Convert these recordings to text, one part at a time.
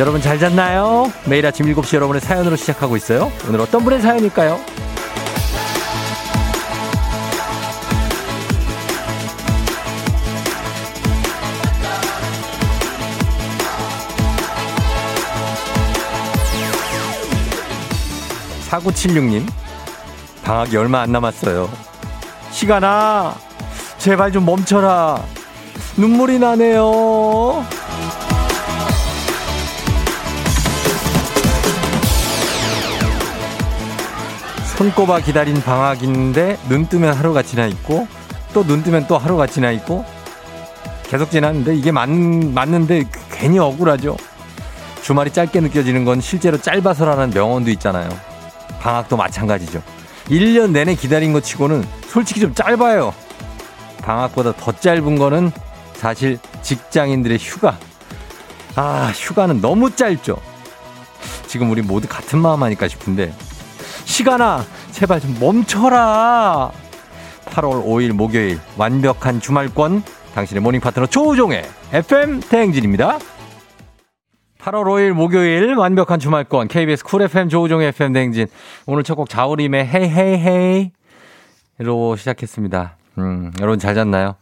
여러분 잘 잤나요? 매일 아침 7시 여러분의 사연으로 시작하고 있어요. 오늘 어떤 분의 사연일까요? 4976님, 방학이 얼마 안 남았어요. 시간아, 제발 좀 멈춰라. 눈물이 나네요. 손꼽아 기다린 방학인데 눈 뜨면 하루가 지나 있고 또 눈 뜨면 또 하루가 지나 있고 계속 지났는데 이게 맞, 맞는데 괜히 억울하죠. 주말이 짧게 느껴지는 건 실제로 짧아서라는 명언도 있잖아요. 방학도 마찬가지죠. 1년 내내 기다린 것 치고는 솔직히 좀 짧아요. 방학보다 더 짧은 거는 사실 직장인들의 휴가. 아, 휴가는 너무 짧죠. 지금 우리 모두 같은 마음 아닐까 싶은데. 시간아, 제발 좀 멈춰라. 8월 5일 목요일 완벽한 주말권 당신의 모닝 파트너 조우종의 FM 대행진입니다. 8월 5일 목요일 완벽한 주말권 KBS 쿨 FM 조우종의 FM 대행진 오늘 첫 곡 자우림의 Hey Hey Hey 로 시작했습니다. 음, 여러분 잘 잤나요?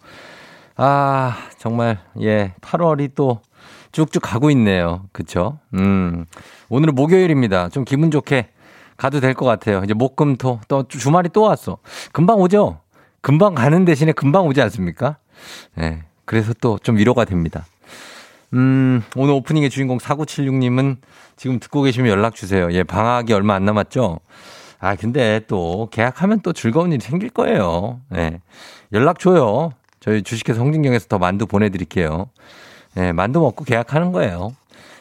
아, 정말 예, 8월이 또 쭉쭉 가고 있네요. 그쵸? 음. 오늘은 목요일입니다. 좀 기분 좋게 가도 될 것 같아요. 이제 목금토 또 주말이 또 왔어. 금방 오죠? 금방 가는 대신에 금방 오지 않습니까? 네. 그래서 또 좀 위로가 됩니다. 음, 오늘 오프닝의 주인공 4976님은 지금 듣고 계시면 연락 주세요. 예, 방학이 얼마 안 남았죠? 아, 근데 또 계약하면 또 즐거운 일이 생길 거예요. 예. 연락 줘요. 저희 주식회사 홍진경에서 더 만두 보내드릴게요. 예, 만두 먹고 계약하는 거예요.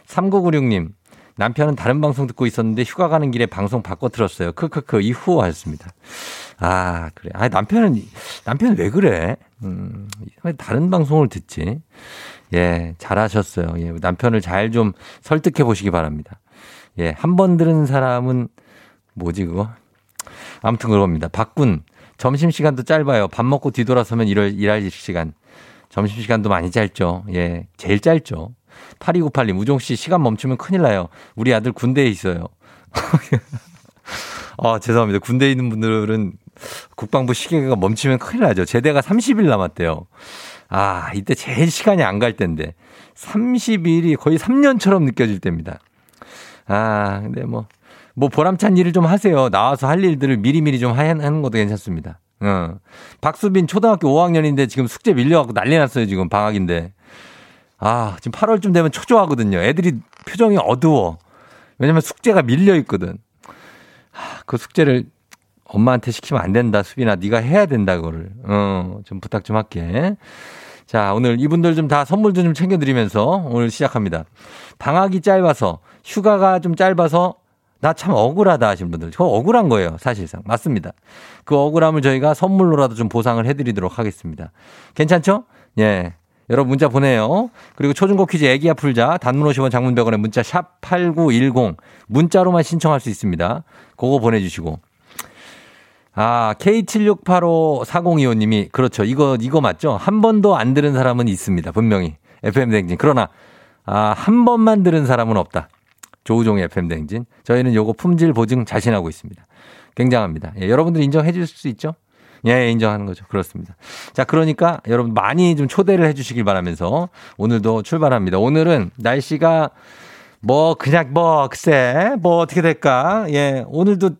3996님, 남편은 다른 방송 듣고 있었는데 휴가 가는 길에 방송 바꿔 들었어요. 크크크 이후 하셨습니다. 아 그래. 아 남편은 남편은 왜 그래? 음 다른 방송을 듣지. 예 잘하셨어요. 예 남편을 잘 좀 설득해 보시기 바랍니다. 예 한 번 들은 사람은 뭐지 그거? 아무튼 그겁니다. 박군 점심 시간도 짧아요. 밥 먹고 뒤돌아서면 일할 일할 시간. 점심 시간도 많이 짧죠. 예 제일 짧죠. 8298님, 우종씨 시간 멈추면 큰일 나요. 우리 아들 군대에 있어요. 아, 죄송합니다. 군대에 있는 분들은 국방부 시계가 멈추면 큰일 나죠. 제대가 30일 남았대요. 아, 이때 제일 시간이 안 갈 때인데. 30일이 거의 3년처럼 느껴질 때입니다. 아, 근데 뭐, 뭐 보람찬 일을 좀 하세요. 나와서 할 일들을 미리미리 좀 하는 것도 괜찮습니다. 어. 박수빈 초등학교 5학년인데 지금 숙제 밀려갖고 난리 났어요. 지금 방학인데. 아, 지금 8월쯤 되면 초조하거든요. 애들이 표정이 어두워. 왜냐면 숙제가 밀려 있거든. 아, 그 숙제를 엄마한테 시키면 안 된다. 수빈아, 네가 해야 된다. 그거를. 어, 좀 부탁 좀 할게. 자, 오늘 이분들 좀 다 선물도 좀 챙겨 드리면서 오늘 시작합니다. 방학이 짧아서, 휴가가 좀 짧아서 나 참 억울하다 하신 분들. 저 억울한 거예요. 사실상. 맞습니다. 그 억울함을 저희가 선물로라도 좀 보상을 해 드리도록 하겠습니다. 괜찮죠? 예. 여러분 문자 보내요. 그리고 초중고 퀴즈 애기야 풀자 단문 50원 장문 100원에 문자 샵 8910 문자로만 신청할 수 있습니다. 그거 보내주시고. 아, K76854025님이 그렇죠. 이거 이거 맞죠? 한 번도 안 들은 사람은 있습니다. 분명히. FM 댕진. 그러나 아, 한 번만 들은 사람은 없다. 조우종의 FM 댕진. 저희는 요거 품질 보증 자신하고 있습니다. 굉장합니다. 예, 여러분들 인정해 주실 수 있죠? 예, 인정하는 거죠. 그렇습니다. 자, 그러니까 여러분 많이 좀 초대를 해 주시길 바라면서 오늘도 출발합니다. 오늘은 날씨가 뭐 그냥 뭐 글쎄 뭐 어떻게 될까? 예, 오늘도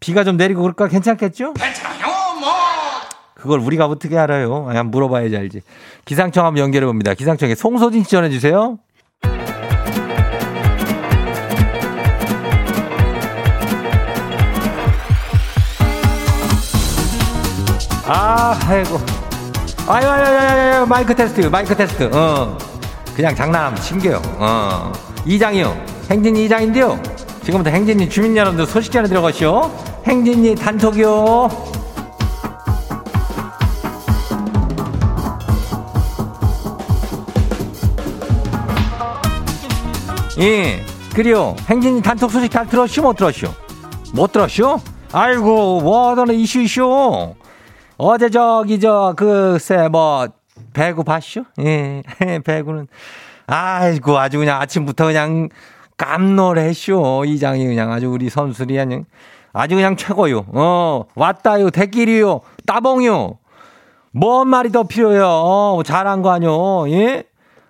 비가 좀 내리고 그럴까 괜찮겠죠? 괜찮아요, 뭐. 그걸 우리가 어떻게 알아요? 그냥 물어봐야지 알지. 기상청 한번 연결해 봅니다. 기상청에 송소진 씨 전해 주세요. 아, 아이고. 아유, 아유, 아유, 아유, 마이크 테스트, 마이크 테스트. 어. 그냥 장난하면 심겨요. 어. 이장이요. 행진이 이장인데요. 지금부터 행진이 주민 여러분들 소식 전해 들어가시오. 행진이 단톡이요. 예, 그래요. 행진이 단톡 소식 잘 들었슈, 못 들었슈? 못 들었슈? 아이고, 뭐, 너는 이슈, 이슈. 어제 저기 저 글쎄 뭐 배구 봤슈? 예, 배구는 아이고, 아주 그냥 아침부터 그냥 깜놀했쇼. 이장이 그냥 아주 우리 선수들이 그냥 아주 그냥 최고요. 어, 왔다요. 대길이요. 따봉요. 뭔 말이 더 필요해요. 어, 잘한 거 아뇨. 예?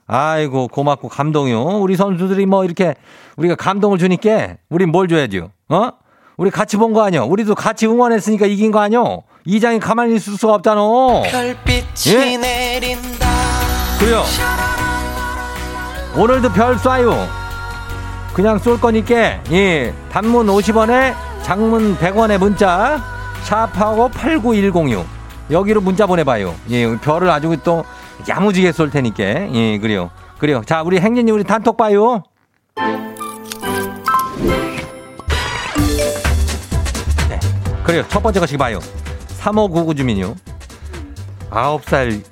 아이고, 고맙고 감동이요. 우리 선수들이 뭐 이렇게 우리가 감동을 주니까 우리 뭘 줘야죠. 어? 우리 같이 본 거 아니요? 우리도 같이 응원했으니까 이긴 거 아니요? 이장이 가만히 있을 수가 없잖아. 별빛이 예? 내린다. 그래요. 오늘도 별 쏴요. 그냥 쏠 거니까, 예. 단문 50원에 장문 100원에 문자, 샵하고 89106. 여기로 문자 보내봐요. 예. 별을 아주 또 야무지게 쏠 테니까. 예, 그래요. 그래요. 자, 우리 행진이 우리 단톡 봐요. 그래요. 첫 번째 것이 봐요. 3599 주민요. 9살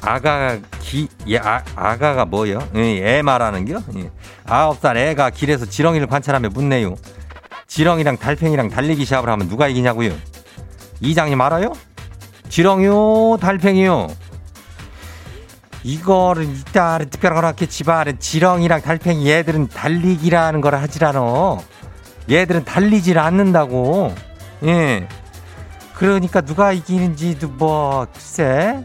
아가 기, 예, 아, 아가가 뭐요? 예, 애 말하는 겨? 예. 9살 애가 길에서 지렁이를 관찰하며 묻네요. 지렁이랑 달팽이랑 달리기 시합을 하면 누가 이기냐고요? 이장님 알아요? 지렁이요, 달팽이요. 이거를 이따를 특별하게 집안은 지렁이랑 달팽이 얘들은 달리기라는 걸 하지라노. 얘들은 달리질 않는다고. 예. 그러니까 누가 이기는지 도 뭐 글쎄.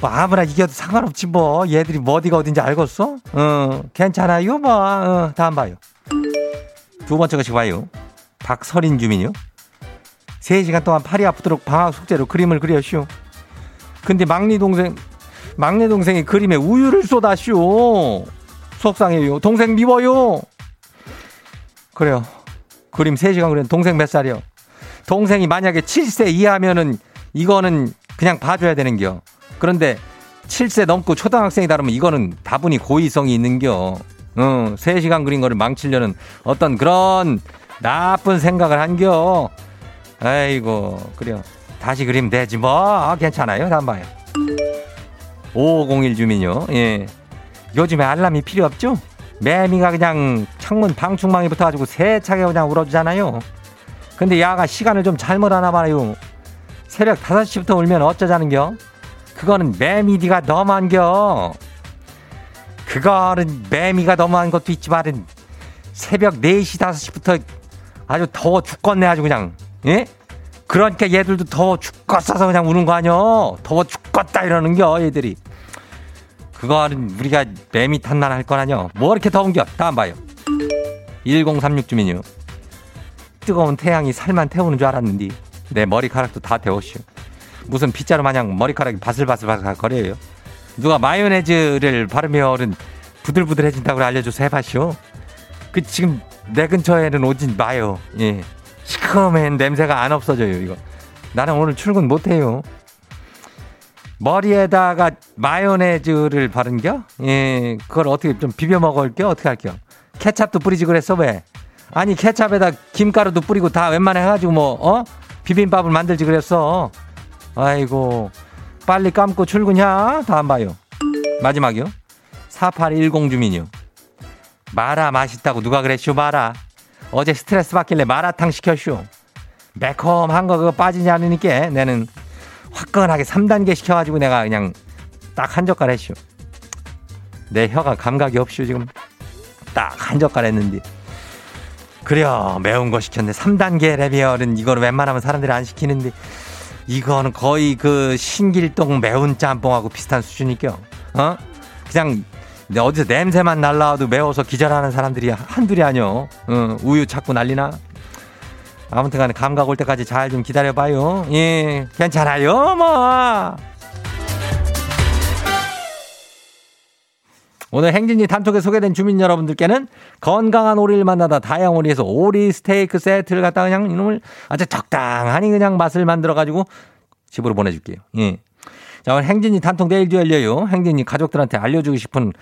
뭐 아무나 이겨도 상관없지 뭐. 얘들이 뭐 어디가 어딘지 알겠어? 어 괜찮아요? 뭐 어, 다음 봐요. 두 번째 것이 봐요. 박설인 주민요. 3시간 동안 팔이 아프도록 방학 숙제로 그림을 그렸슈. 근데 막내 동생 막내 동생이 그림에 우유를 쏟았슈. 속상해요. 동생 미워요. 그래요. 그림 3시간 그린 동생 몇 살이요 동생이 만약에 7세 이하면은 이거는 그냥 봐줘야 되는겨. 그런데 7세 넘고 초등학생이 다르면 이거는 다분히 고의성이 있는겨. 어, 3시간 그린 거를 망치려는 어떤 그런 나쁜 생각을 한겨. 아이고, 그래요. 다시 그리면 되지 뭐. 괜찮아요. 다음 봐요. 5501 주민요. 예. 요즘에 알람이 필요 없죠? 매미가 그냥 창문 방충망에 붙어가지고 세차게 그냥 울어주잖아요. 근데 야가 시간을 좀 잘못 하나 봐요. 새벽 5시부터 울면 어쩌자는겨? 그거는 매미디가 너무한겨. 그거는 매미가 너무한 것도 있지만은 새벽 4시, 5시부터 아주 더워 죽겠네 아주 그냥. 예? 그러니까 얘들도 더워 죽겠어서 그냥 우는 거 아니여. 더워 죽겠다 이러는겨 얘들이. 그거는 우리가 매미 탓만 할건 아니여. 뭐 이렇게 더운겨? 다음 봐요. 1036 주민요. 뜨거운 태양이 살만 태우는 줄 알았는데 내 머리카락도 다 데웠슈. 무슨 빗자루 마냥 머리카락이 바슬바슬바슬 거려요. 누가 마요네즈를 바르면은 부들부들해진다고 알려줘서 해봤쇼. 그 지금 내 근처에는 오진 마요. 예. 시커먼 냄새가 안 없어져요 이거. 나는 오늘 출근 못해요. 머리에다가 마요네즈를 바른겨? 예, 그걸 어떻게 좀 비벼 먹을겨? 어떻게 할겨? 케찹도 뿌리지 그랬어 왜? 아니 케찹에다 김가루도 뿌리고 다 웬만해 가지고 뭐 어? 비빔밥을 만들지 그랬어. 아이고 빨리 감고 출근이야. 다음 봐요. 마지막이요. 4810 주민이요. 마라 맛있다고 누가 그랬쇼 마라. 어제 스트레스 받길래 마라탕 시켰쇼. 매콤한 거 그거 빠지지 않으니까 내는 화끈하게 3단계 시켜가지고 내가 그냥 딱 한 젓갈 했쇼. 내 혀가 감각이 없쇼 지금. 딱 한 젓갈 했는데. 그래요. 매운 거 시켰는데 3단계 레벨은 이거는 웬만하면 사람들이 안 시키는데 이거는 거의 그 신길동 매운 짬뽕하고 비슷한 수준이죠. 어? 그냥 어디서 냄새만 날라와도 매워서 기절하는 사람들이 한둘이 아니요. 어, 우유 찾고 난리나. 아무튼 간에 감각 올 때까지 잘 좀 기다려봐요. 예, 괜찮아요, 뭐. 오늘 행진이 단톡에 소개된 주민 여러분들께는 건강한 오리를 만나다 다양오리에서 오리 스테이크 세트를 갖다 그냥 이놈을 아주 적당하니 그냥 맛을 만들어가지고 집으로 보내줄게요. 예. 자, 오늘 행진이 단톡 내일도 열려요. 행진이 가족들한테 알려주고 싶은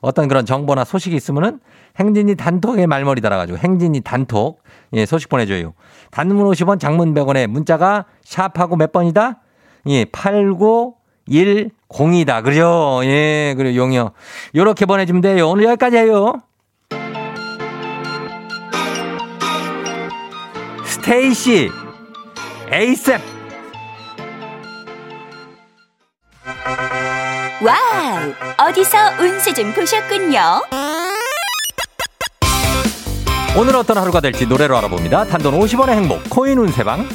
어떤 그런 정보나 소식이 있으면은 행진이 단톡에 말머리 달아가지고 행진이 단톡 예, 소식 보내줘요. 단문 50원 장문 100원에 문자가 샵하고 몇 번이다? 예, 89 102다. 그죠? 예, 그래, 용이요. 요렇게 보내주면 돼요. 오늘 여기까지 해요. STAYC, ASAP. 와우! 어디서 운세 좀 보셨군요. 오늘 어떤 하루가 될지 노래로 알아봅니다. 단돈 50원의 행복 코인 운세방.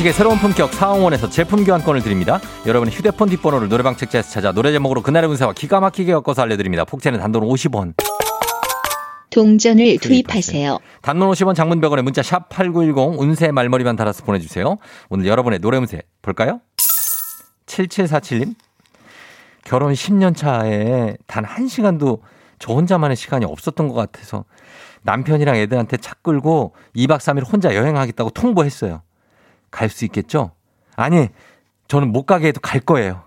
한식의 새로운 품격 사홍원에서 제품 교환권을 드립니다. 여러분의 휴대폰 뒷번호를 노래방 책자에서 찾아 노래 제목으로 그날의 운세와 기가 막히게 엮어서 알려드립니다. 폭제는 단돈 50원. 동전을 투입하세요. 단문 50원 장문 100원에 문자 샵 8910 운세 말머리만 달아서 보내주세요. 오늘 여러분의 노래 운세 볼까요? 7747님. 결혼 10년 차에 단한 시간도 저 혼자만의 시간이 없었던 것 같아서 남편이랑 애들한테 차 끌고 2박 3일 혼자 여행하겠다고 통보했어요. 갈 수 있겠죠? 아니, 저는 못 가게 해도 갈 거예요.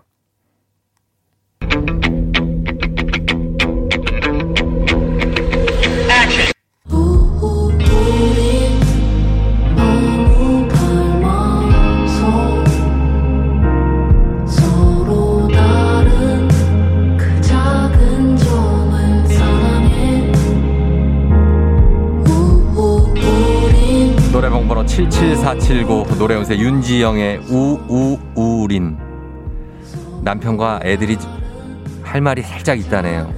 77479 노래운세 윤지영의 우우우린. 남편과 애들이 할 말이 살짝 있다네요.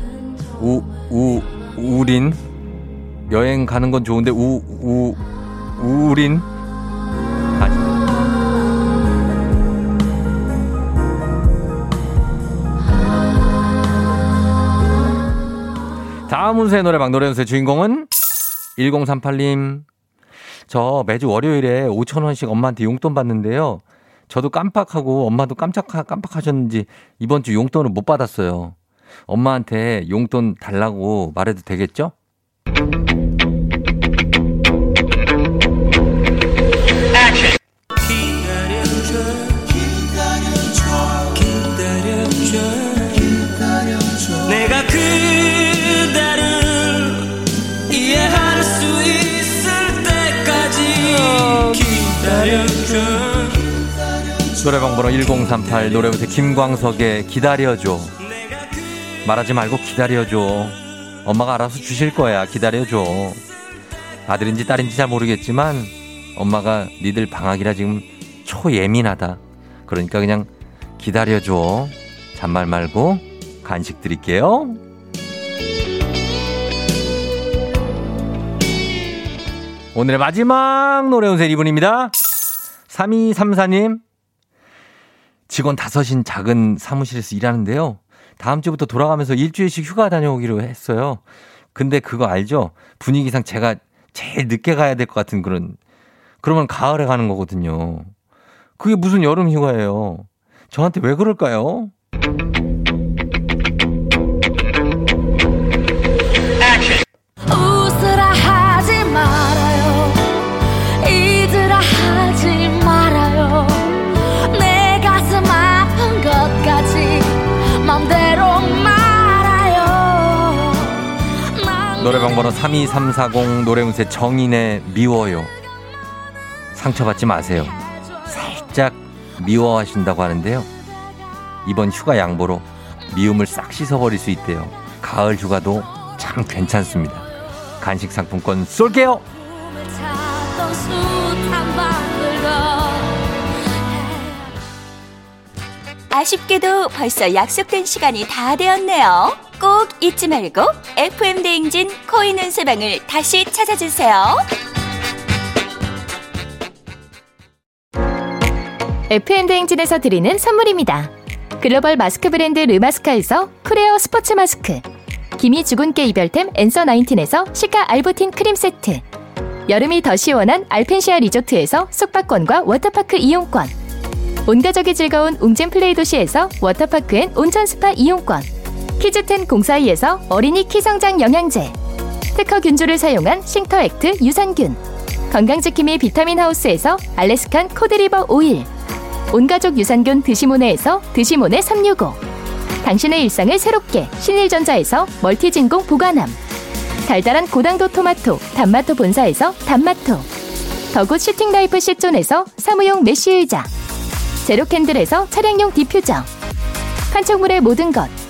우우우린. 여행 가는 건 좋은데 우우 우린. 아니 다음 운세 노래방 노래운세 주인공은 1038님 저 매주 월요일에 5천 원씩 엄마한테 용돈 받는데요. 저도 깜빡하고 엄마도 깜짝 깜빡하셨는지 이번 주 용돈을 못 받았어요. 엄마한테 용돈 달라고 말해도 되겠죠? 노래방 번호 1038 노래부터 김광석의 기다려줘. 말하지 말고 기다려줘. 엄마가 알아서 주실 거야. 기다려줘. 아들인지 딸인지 잘 모르겠지만 엄마가 니들 방학이라 지금 초예민하다. 그러니까 그냥 기다려줘. 잔말 말고 간식 드릴게요. 오늘의 마지막 노래 운세 이분입니다. 3234님. 직원 다섯인 작은 사무실에서 일하는데요. 다음 주부터 돌아가면서 일주일씩 휴가 다녀오기로 했어요. 근데 그거 알죠? 분위기상 제가 제일 늦게 가야 될 것 같은 그런, 그러면 가을에 가는 거거든요. 그게 무슨 여름 휴가예요. 저한테 왜 그럴까요? 노래방 번호 32340 노래운세 정인의 미워요. 상처받지 마세요. 살짝 미워하신다고 하는데요. 이번 휴가 양보로 미움을 싹 씻어버릴 수 있대요. 가을 휴가도 참 괜찮습니다. 간식 상품권 쏠게요! 아쉽게도 벌써 약속된 시간이 다 되었네요. 꼭 잊지 말고 FM 대행진 코인 운세방을 다시 찾아주세요. FM 대행진에서 드리는 선물입니다. 글로벌 마스크 브랜드 르마스카에서 크레어 스포츠 마스크, 기미 주근깨 이별템 Answer 19에서 cica 알부틴 크림 세트, 여름이 더 시원한 알펜시아 리조트에서 숙박권과 워터파크 이용권, 온가족이 즐거운 웅진 플레이 도시에서 워터파크 and 온천 스파 이용권, 키즈텐 공사이에서 어린이 키성장 영양제, 특허 균주를 사용한 싱터액트 유산균, 건강지킴이 비타민 하우스에서 Alaskan cod liver oil, 온가족 유산균 드시모네에서 드시모네 365 당신의 일상을 새롭게 신일전자에서 멀티진공 보관함. 달달한 고당도 토마토 단마토 본사에서 단마토. 더굿 슈팅라이프 시존에서 사무용 메쉬 의자. 제로캔들에서 차량용 디퓨저. 판촉물의 모든 것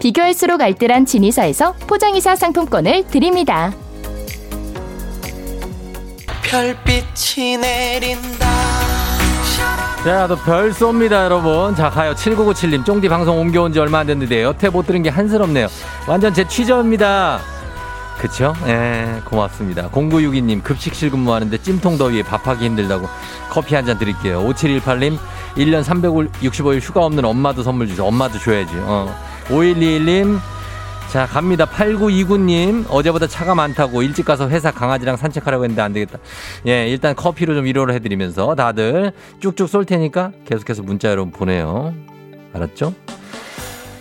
비교할수록 알뜰한 진이사에서 포장이사 상품권을 드립니다. 별빛이 내린다 자, 또 별 쏩니다, 여러분. 자, 가요. 7997님, 쫑디 방송 옮겨온 지 얼마 안 됐는데, 여태 못 들은 게 한스럽네요. 완전 제 취저입니다. 그쵸? 예, 고맙습니다. 0962님, 급식실 근무하는데 찜통 더위에 밥하기 힘들다고 커피 한 잔 드릴게요. 5718님, 1년 365일 휴가 없는 엄마도 선물 주죠. 엄마도 줘야지. 어. 5121님, 자, 갑니다. 8929님, 어제보다 차가 많다고 일찍 가서 회사 강아지랑 산책하려고 했는데 안 되겠다. 예, 일단 커피로 좀 위로를 해드리면서 다들 쭉쭉 쏠 테니까 계속해서 문자 여러분 보내요. 알았죠?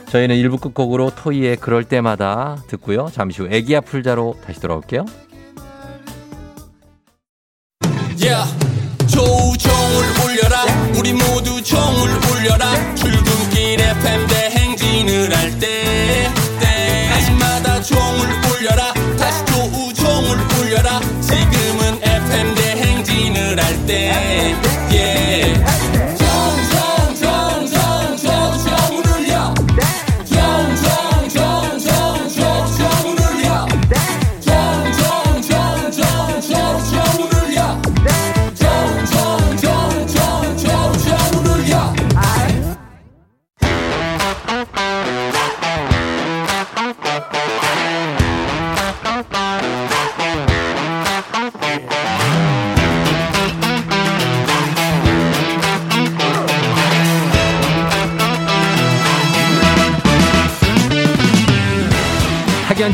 저희는 일부 끝곡으로 토이의 그럴 때마다 듣고요. 잠시 후 애기야 풀자로 다시 돌아올게요. yeah. 조우종을 울려라 우리 모두 종을 울려라 출근길 FM 대 행진을 할때 때마다 종을 울려라. 다시 조우종을 울려라. 지금은 FM 대행진을 할때 yeah.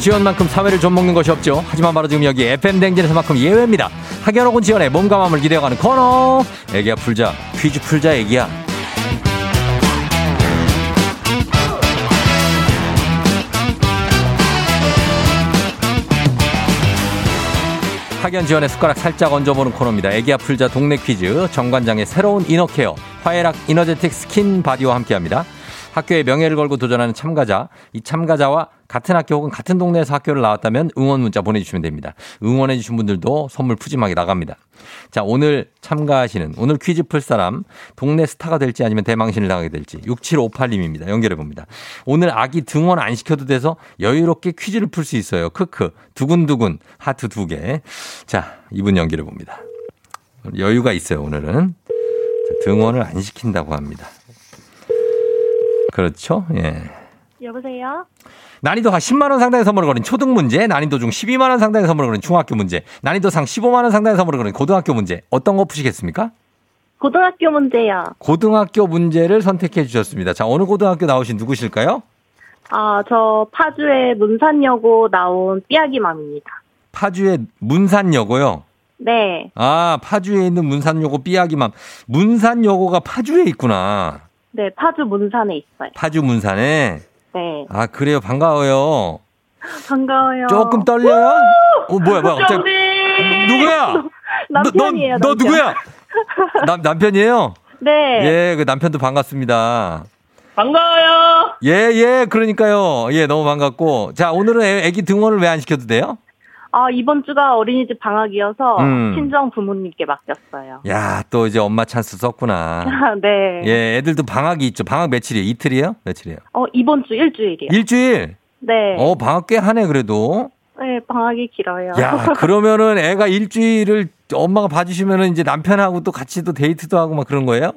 지연만큼 사회를 좀 먹는 것이 없죠. 하지만 바로 지금 여기 FM 대행진에서만큼 예외입니다. 학연 혹은 지연에 몸과 마음을 기대어가는 코너. 애기야 풀자. 퀴즈 풀자 애기야. 학연 지연에 숟가락 살짝 얹어보는 코너입니다. 애기야 풀자 동네 퀴즈 정관장의 새로운 inner care 화애락 이너제틱 스킨 바디와 함께합니다. 학교의 명예를 걸고 도전하는 참가자, 이 참가자와 같은 학교 혹은 같은 동네에서 학교를 나왔다면 응원 문자 보내주시면 됩니다. 응원해주신 분들도 선물 푸짐하게 나갑니다. 자, 오늘 참가하시는, 오늘 퀴즈 풀 사람, 동네 스타가 될지 아니면 대망신을 당하게 될지, 6758님입니다. 연결해봅니다. 오늘 아기 등원 안 시켜도 돼서 여유롭게 퀴즈를 풀 수 있어요. 크크. 두근두근. 하트 두 개. 자, 이분 연결해봅니다. 여유가 있어요, 오늘은. 자, 등원을 안 시킨다고 합니다. 그렇죠? 예. 여보세요? 난이도 하 10만 원 상당의 선물을 거는 초등 문제, 난이도 중 12만 원 상당의 선물을 거는 중학교 문제, 난이도 상 15만 원 상당의 선물을 거는 고등학교 문제. 어떤 거 푸시겠습니까? 고등학교 문제요. 고등학교 문제를 선택해 주셨습니다. 자, 어느 고등학교 나오신 누구실까요? 아, 저 파주의 문산여고 나온 삐약이맘입니다. 파주의 문산여고요. 네, 아, 파주에 있는 문산여고 삐약이맘. 문산여고가 파주에 있구나. 네, 파주 문산에 있어요. 파주 문산에. 네, 아, 그래요. 반가워요. 반가워요. 조금 떨려요? 어, 뭐야, 뭐야. 갑자기- 쫑디! 누구야? 남편이에요. 너, 너, 너 남편. 누구야? 남, 남편이에요? 네, 예, 그 남편도 반갑습니다. 반가워요. 예, 예, 그러니까요. 예, 너무 반갑고. 자, 오늘은 애, 기 등원을 왜 안 시켜도 돼요? 아, 이번 주가 어린이집 방학이어서 음. 친정 부모님께 맡겼어요. 야, 또 이제 엄마 찬스 썼구나. 네. 예, 애들도 방학이 있죠. 방학 며칠이에요? 이틀이에요? 며칠이에요? 어, 이번 주 일주일이요. 일주일? 네. 어, 방학 꽤 하네, 그래도. 네, 방학이 길어요. 야, 그러면은 애가 일주일을 엄마가 봐주시면은 이제 남편하고 또 같이 또 데이트도 하고 막 그런 거예요?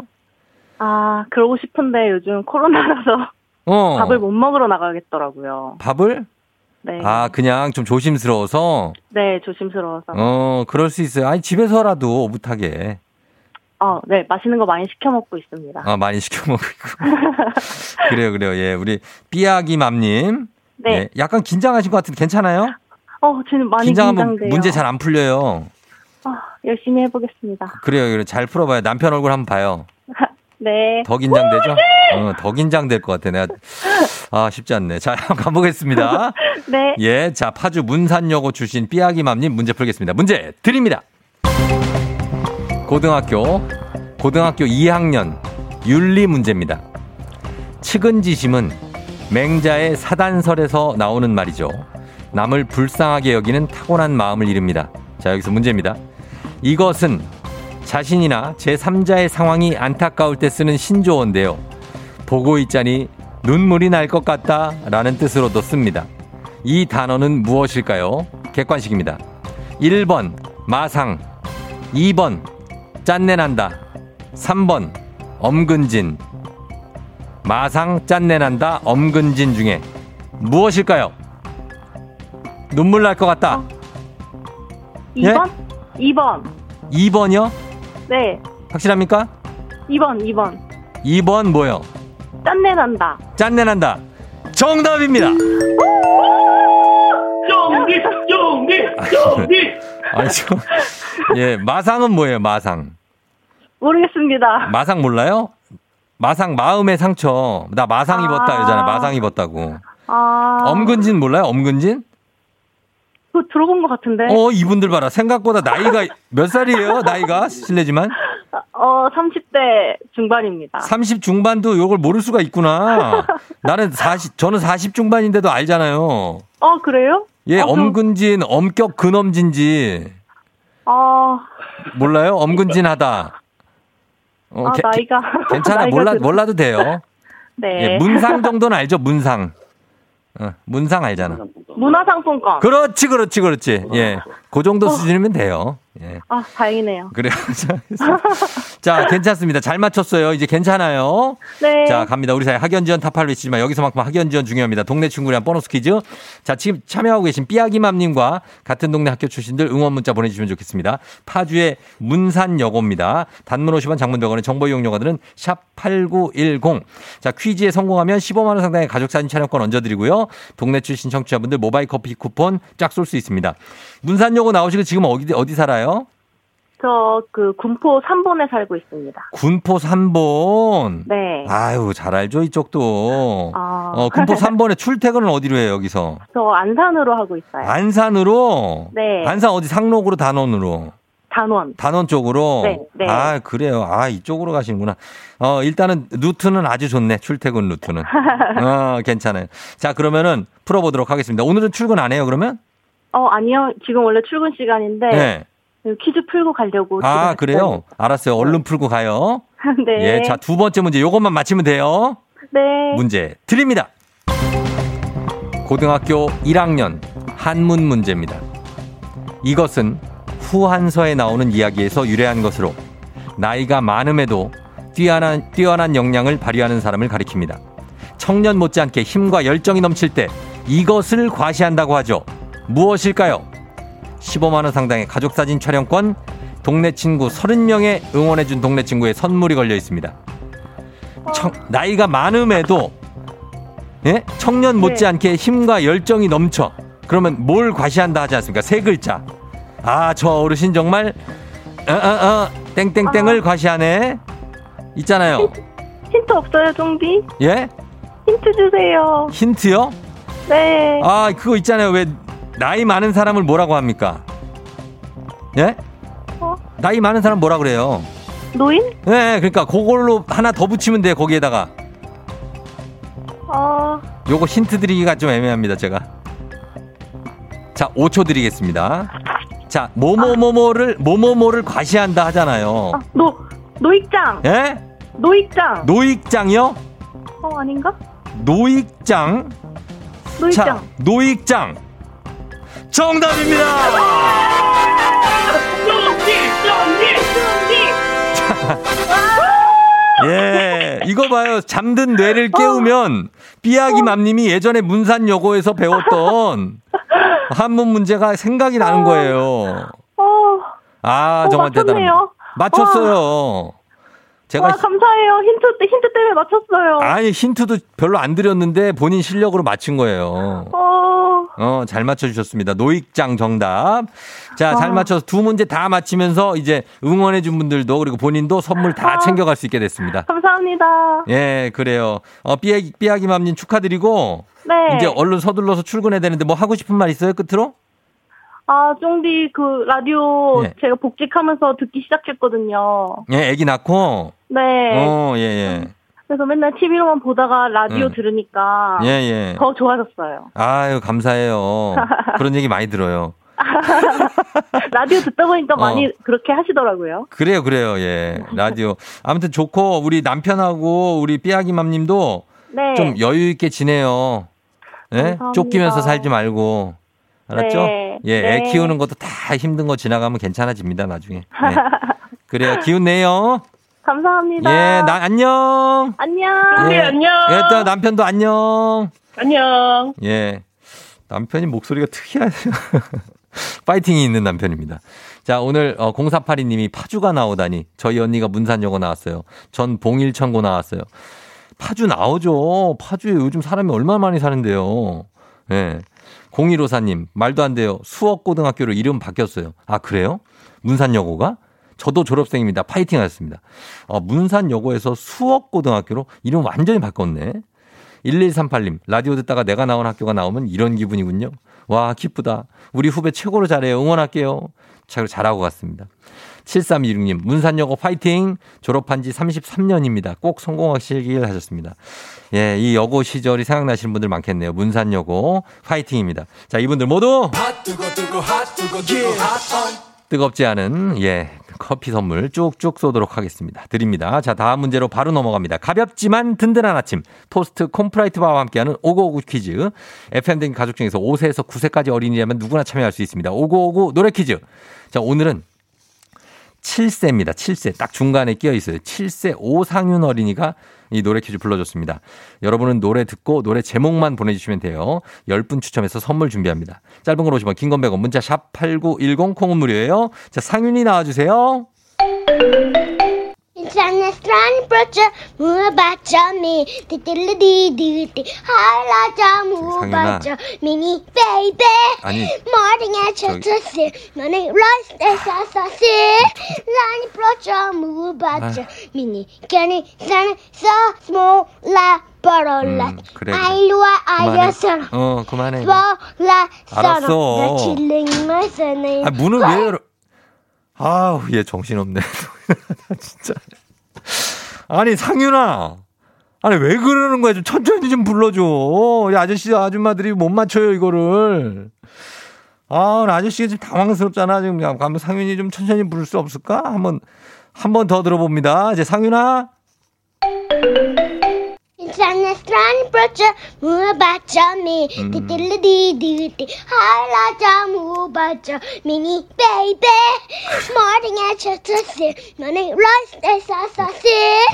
아, 그러고 싶은데 요즘 코로나라서 어. 밥을 못 먹으러 나가겠더라고요. 밥을? 네. 아, 그냥 좀 조심스러워서? 네, 조심스러워서. 어, 그럴 수 있어요. 아니, 집에서라도 오붓하게. 어, 네, 맛있는 거 많이 시켜 먹고 있습니다. 아, 많이 시켜 먹고 그래요, 그래요. 예, 우리 삐아기 맘님. 네. 예, 약간 긴장하신 것 같은데 괜찮아요? 어, 저는 많이 긴장하면 긴장돼요. 문제 잘 안 풀려요. 어, 열심히 해보겠습니다. 그래요, 그래요. 잘 풀어봐요. 남편 얼굴 한번 봐요. 네. 더 긴장되죠? 어, 더 긴장될 것 같아. 내가. 아, 쉽지 않네. 자, 한번 가보겠습니다. 네. 예, 자, 파주 문산여고 출신 삐아기 맘님 문제 풀겠습니다. 문제 드립니다. 고등학교, 고등학교 2학년 윤리 문제입니다. 측은지심은 맹자의 사단설에서 나오는 말이죠. 남을 불쌍하게 여기는 타고난 마음을 이릅니다. 자, 여기서 문제입니다. 이것은 자신이나 제3자의 상황이 안타까울 때 쓰는 신조어인데요. 보고 있자니 눈물이 날 것 같다 라는 뜻으로도 씁니다. 이 단어는 무엇일까요? 객관식입니다. 1번 마상 2번 짠내난다 3번 엄근진 마상 짠내난다 엄근진 중에 무엇일까요? 눈물 날 것 같다 2번? 2번. 2번이요? 네. 확실합니까? 2번, 2번. 2번 뭐요? 짠내 난다. 짠내 난다 정답입니다 정리, 정리, 정리. 아니 저, 예 마상은 뭐예요 마상 모르겠습니다. 마상 몰라요? 마상 마음의 상처. 나 마상 아. 입었다 이러잖아요. 마상 입었다고. 아. 엄근진 몰라요? 엄근진? 그거 들어본 것 같은데. 어 이분들 봐라. 생각보다 나이가 몇 살이에요? 나이가 실례지만 어, 30대 중반입니다. 30 중반도 요걸 모를 수가 있구나. 나는 40 저는 40 중반인데도 알잖아요. 어, 그래요? 예, 어, 그럼- 엄근진, 엄격 근엄진지 어, 몰라요? 엄근진하다. 어, 아, 게- 나이가. 괜찮아 나이가 몰라 들- 몰라도 돼요. 네. 예, 문상 정도는 알죠? 문상. 어, 문상 알잖아. 문화상품권. 그렇지, 그렇지, 그렇지. 예. 그 정도 수준이면 돼요. 예. 아, 다행이네요. 그래요. 자, 괜찮습니다. 잘 맞췄어요. 이제 괜찮아요. 네. 자, 갑니다. 우리 사회 학연 지원 타파를 외치지만 여기서만큼 학연 지원 중요합니다. 동네 친구랑 보너스 퀴즈. 자, 지금 참여하고 계신 삐아기맘님과 같은 동네 학교 출신들 응원 문자 보내주시면 좋겠습니다. 파주의 문산여고입니다. 단문 50원 장문 100원의 정보 이용료가들은 샵8910. 자, 퀴즈에 성공하면 15만원 상당의 가족사진 촬영권 얹어드리고요. 동네 출신 청취자분들 모바일 커피 쿠폰 쫙 쏠 수 있습니다. 문산여고 나오시고 지금 어디, 어디 살아요? 저, 그, 군포 3본에 살고 있습니다. 군포 3번. 네. 아유, 잘 알죠, 이쪽도. 아. 어, 군포 3번에 출퇴근은 어디로 해요, 여기서? 저 안산으로 하고 있어요. 안산으로? 네. 안산 어디 상록으로 단원으로? 단원. 단원 쪽으로? 네, 네. 아, 그래요. 아, 이쪽으로 가시는구나. 어, 일단은 루트는 아주 좋네, 출퇴근 루트는. 어, 괜찮아요. 자, 그러면은 풀어보도록 하겠습니다. 오늘은 출근 안 해요, 그러면? 어, 아니요. 지금 원래 출근 시간인데. 네. 퀴즈 풀고 가려고. 아, 그래요? 알았어요. 얼른 풀고 가요. 네. 예, 자, 두 번째 문제 요것만 맞히면 돼요. 네. 문제 드립니다. 고등학교 1학년 한문 문제입니다. 이것은 후한서에 나오는 이야기에서 유래한 것으로 나이가 많음에도 뛰어난, 뛰어난 역량을 발휘하는 사람을 가리킵니다. 청년 못지않게 힘과 열정이 넘칠 때 이것을 과시한다고 하죠. 무엇일까요? 15만원 상당의 가족사진 촬영권, 동네 친구 30명의 응원해준 동네 친구의 선물이 걸려 있습니다. 청- 나이가 많음에도 예? 청년 못지않게 힘과 열정이 넘쳐. 그러면 뭘 과시한다 하지 않습니까? 세 글자. 아, 저 어르신 정말 어, 어, 어, 땡땡땡을 과시하네. 있잖아요. 힌트 없어요, 종디? 예? 힌트 주세요. 힌트요? 네. 아, 그거 있잖아요. 왜 나이 많은 사람을 뭐라고 합니까? 예? 어? 나이 많은 사람 뭐라 그래요? 노인? 예, 그러니까 그걸로 하나 더 붙이면 돼요. 거기에다가. 어, 요거 힌트 드리기가 좀 애매합니다, 제가. 자, 5초 드리겠습니다. 자, 뭐뭐뭐뭐를, 뭐뭐뭐를 과시한다 하잖아요. 아, 노, 노익장! 예? 노익장! 노익장이요? 어, 아닌가? 노익장. 노익장. 자, 노익장. 정답입니다! 정리, 정리, 정리. 예. 예, 이거 봐요. 잠든 뇌를 깨우면 삐약이 맘님이 예전에 문산여고에서 배웠던 한문 문제가 생각이 나는 거예요. 어, 아, 어, 정말 대단합니다. 맞췄네요. 맞췄어요. 제가 와, 감사해요. 힌트, 힌트 때문에 맞췄어요. 아니 힌트도 별로 안 드렸는데 본인 실력으로 맞춘 거예요. 어, 어, 잘 맞춰주셨습니다. 노익장 정답. 자, 잘 아. 맞춰서 두 문제 다 맞히면서 이제 응원해준 분들도 그리고 본인도 선물 다 아. 챙겨갈 수 있게 됐습니다. 감사합니다. 예, 그래요. 어, 삐약이, 삐약이맘님 축하드리고 네. 이제 얼른 서둘러서 출근해야 되는데 뭐 하고 싶은 말 있어요, 끝으로? 아, 쫑디 그 라디오 예. 제가 복직하면서 듣기 시작했거든요. 예, 애기 낳고. 네. 어, 예, 예. 그래서 맨날 TV로만 보다가 라디오 음. 들으니까 예, 예. 더 좋아졌어요. 아유, 감사해요. 그런 얘기 많이 들어요. 라디오 듣다 보니까 어. 많이 그렇게 하시더라고요. 그래요, 그래요, 예. 라디오. 아무튼 좋고, 우리 남편하고 우리 삐약이맘 님도 네. 좀 여유 있게 지내요. 예? 감사합니다. 쫓기면서 살지 말고. 알았죠? 네. 예, 애 네. 키우는 것도 다 힘든 거 지나가면 괜찮아집니다, 나중에. 네. 그래요, 기운 내요. 감사합니다. 예, 나 안녕. 안녕. 네, 안녕. 예, 또 남편도 안녕. 안녕. 예. 남편이 목소리가 특이하네요. 파이팅이 있는 남편입니다. 자, 오늘 어, 0482님이 파주가 나오다니. 저희 언니가 문산여고 나왔어요. 전 봉일천고 나왔어요. 파주 나오죠. 파주에 요즘 사람이 얼마나 많이 사는데요. 예. 0154님, 말도 안 돼요. 수업고등학교로 이름 바뀌었어요. 아, 그래요? 문산여고가? 저도 졸업생입니다. 파이팅 하셨습니다. 어, 문산여고에서 수업고등학교로 이름 완전히 바꿨네. 1138님, 라디오 듣다가 내가 나온 학교가 나오면 이런 기분이군요. 와, 기쁘다. 우리 후배 최고로 잘해요. 응원할게요. 잘, 잘하고 갔습니다. 7326님, 문산여고 파이팅! 졸업한 지 33년입니다. 꼭 성공하시길 하셨습니다. 예, 이 여고 시절이 생각나시는 분들 많겠네요. 문산여고 파이팅입니다. 자, 이분들 모두 뜨겁지 않은 예 커피 선물 쭉쭉 쏘도록 하겠습니다. 드립니다. 자 다음 문제로 바로 넘어갑니다. 가볍지만 든든한 아침 포스트 콘푸라이트 바와 함께하는 오구오구 퀴즈. FM 대가족 중에서 5세에서 9세까지 어린이라면 누구나 참여할 수 있습니다. 오구오구 노래 퀴즈. 자 오늘은 7세입니다. 7세. 딱 중간에 끼어 있어요. 7세 오상윤 어린이가 이 노래 퀴즈 불러줬습니다. 여러분은 노래 듣고 노래 제목만 보내주시면 돼요. 10분 추첨해서 선물 준비합니다. 짧은 건 50원 긴 건 100원 문자 샵 8910 콩은 무료예요. 자, 상윤이 나와주세요. 인터넷 프로젝트 무바점이 디딜리디디디 할라자 무바점 미니 베이베 아니, 머리에 쳤었어 너네 러스에서 썼어 라니 프로젝트 무바점 미니 견이 산에 서 스몰라 버럴라 음, 그래, 그래. 그만해. 아이어서 어, 그만해. 알았어. 아, 문을 왜 열어? 아우, 얘 정신없네. 진짜. 아니, 상윤아. 아니, 왜 그러는 거야? 좀 천천히 좀 불러줘. 이 아저씨, 아줌마들이 못 맞춰요, 이거를. 아, 나 아저씨가 지금 당황스럽잖아. 지금 한번 상윤이 좀 천천히 부를 수 없을까? 한번, 한 번 더 들어봅니다. 이제 상윤아. 인터넷 프로젝트 무바점이 음. 디딜리디디디 할라자 무바점 미니 베이베 머리에 쳤었어 너네 러스에서 썼어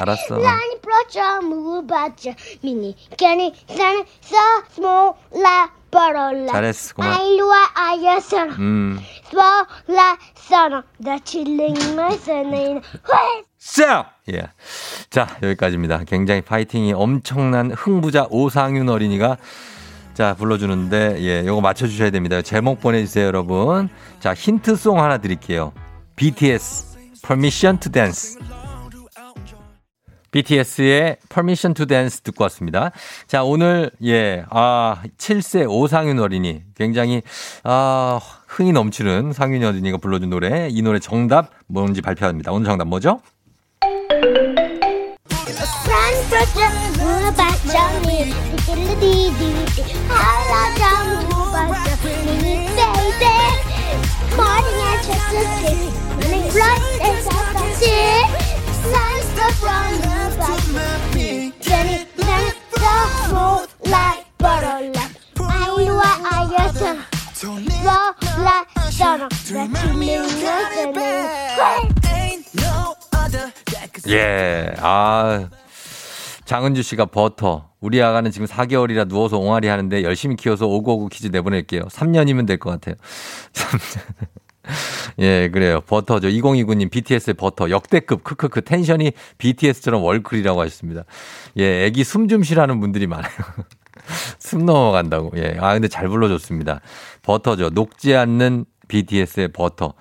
알았어. 라니 프로젝트 무바점 미니 견이 산에서 스몰라 버럴라 잘했어. 고마워. 아이루와 아이어서 음. 스몰라 서너 나 칠링만 서네 자, 예. 자, 여기까지입니다. 굉장히 파이팅이 엄청난 흥부자 오상윤 어린이가 자, 불러주는데, 예, 요거 맞춰주셔야 됩니다. 제목 보내주세요, 여러분. 자, 힌트송 하나 드릴게요. BTS, Permission to Dance. BTS의 Permission to Dance 듣고 왔습니다. 자, 오늘, 예, 아, 7세 오상윤 어린이. 굉장히, 아, 흥이 넘치는 상윤 어린이가 불러준 노래. 이 노래 정답 뭔지 발표합니다. 오늘 정답 뭐죠? Run for the 무바점이 디딜리디디디 할라자 무바점 미니 베이베 머리에 쳤었지 너는 러스에서 썼지 Run for the 무바점 괜 예, 아, 장은주 씨가 버터. 우리 아가는 지금 4개월이라 누워서 옹알이 하는데 열심히 키워서 오고오고 퀴즈 내보낼게요. 3년이면 될 것 같아요. 3년. 예, 그래요. 버터죠. 2029님 BTS의 버터. 역대급 크크크 텐션이 BTS처럼 월클이라고 하셨습니다. 예, 애기 숨 좀 쉬라는 분들이 많아요. 숨 넘어간다고. 예. 아, 근데 잘 불러줬습니다. 버터죠. 녹지 않는 BTS의 버터.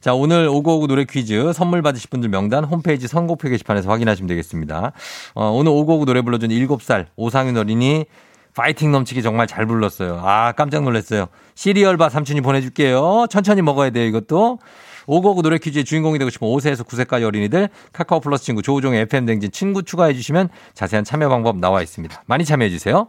자, 오늘 오고오고 노래 퀴즈 선물 받으실 분들 명단 홈페이지 선곡표 게시판에서 확인하시면 되겠습니다. 어, 오늘 오고오고 노래 불러준 7살 오상윤 어린이 파이팅 넘치게 정말 잘 불렀어요. 아, 깜짝 놀랐어요. 시리얼바 삼촌이 보내줄게요. 천천히 먹어야 돼요, 이것도. 오고오고 노래 퀴즈의 주인공이 되고 싶은 5세에서 9세까지 어린이들 카카오 플러스 친구 조우종의 FM 댕진 친구 추가해 주시면 자세한 참여 방법 나와 있습니다. 많이 참여해 주세요.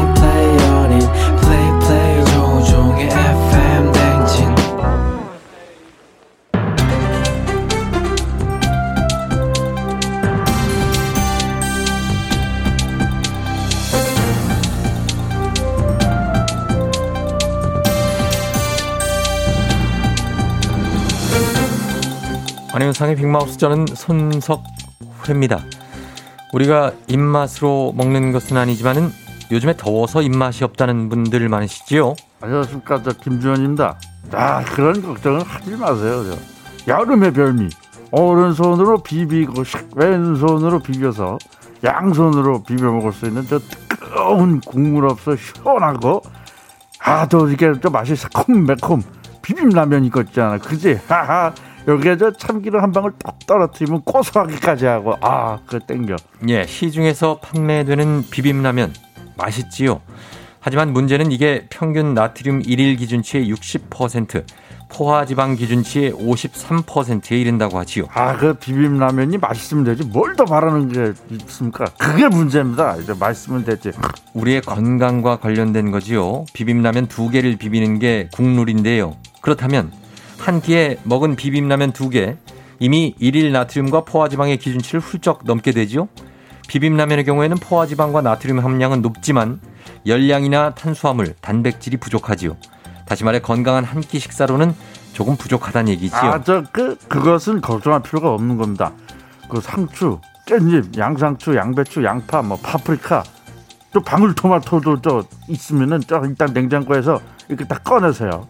안녕상의 빅마우스 저는 손석회입니다. 우리가 입맛으로 먹는 것은 아니지만은 요즘에 더워서 입맛이 없다는 분들 많으시지요? 안녕하십니까 저 김주현입니다. 아 그런 걱정은 하지 마세요. 저. 여름의 별미 오른손으로 비비고 샥 왼손으로 비벼서 양손으로 비벼 먹을 수 있는 저 뜨거운 국물 없어 시원하고 아또 이게 또 맛이 새콤매콤 비빔라면 이거 있잖아 그지 하하 여기에 저 참기름 한 방울 딱 떨어뜨리면 고소하기까지 하고 아 그 땡겨 예, 시중에서 판매되는 비빔라면 맛있지요. 하지만 문제는 이게 평균 나트륨 일일 기준치의 60%, 포화지방 기준치의 53%에 이른다고 하지요. 아 그 비빔라면이 맛있으면 되지 뭘 더 바라는 게 있습니까 그게 문제입니다 이제 맛있으면 되지 우리의 건강과 관련된 거지요. 비빔라면 두 개를 비비는 게 국룰인데요. 그렇다면 한 끼에 먹은 비빔라면 두 개, 이미 일일 나트륨과 포화지방의 기준치를 훌쩍 넘게 되지요. 비빔라면의 경우에는 포화지방과 나트륨 함량은 높지만 열량이나 탄수화물, 단백질이 부족하지요. 다시 말해 건강한 한 끼 식사로는 조금 부족하다는 얘기지요. 아 저 그 그것은 걱정할 필요가 없는 겁니다 그 상추 깻잎 양상추 양배추 양파 뭐 파프리카 또 방울토마토도 저 있으면은 저 일단 냉장고에서 이렇게 딱 꺼내세요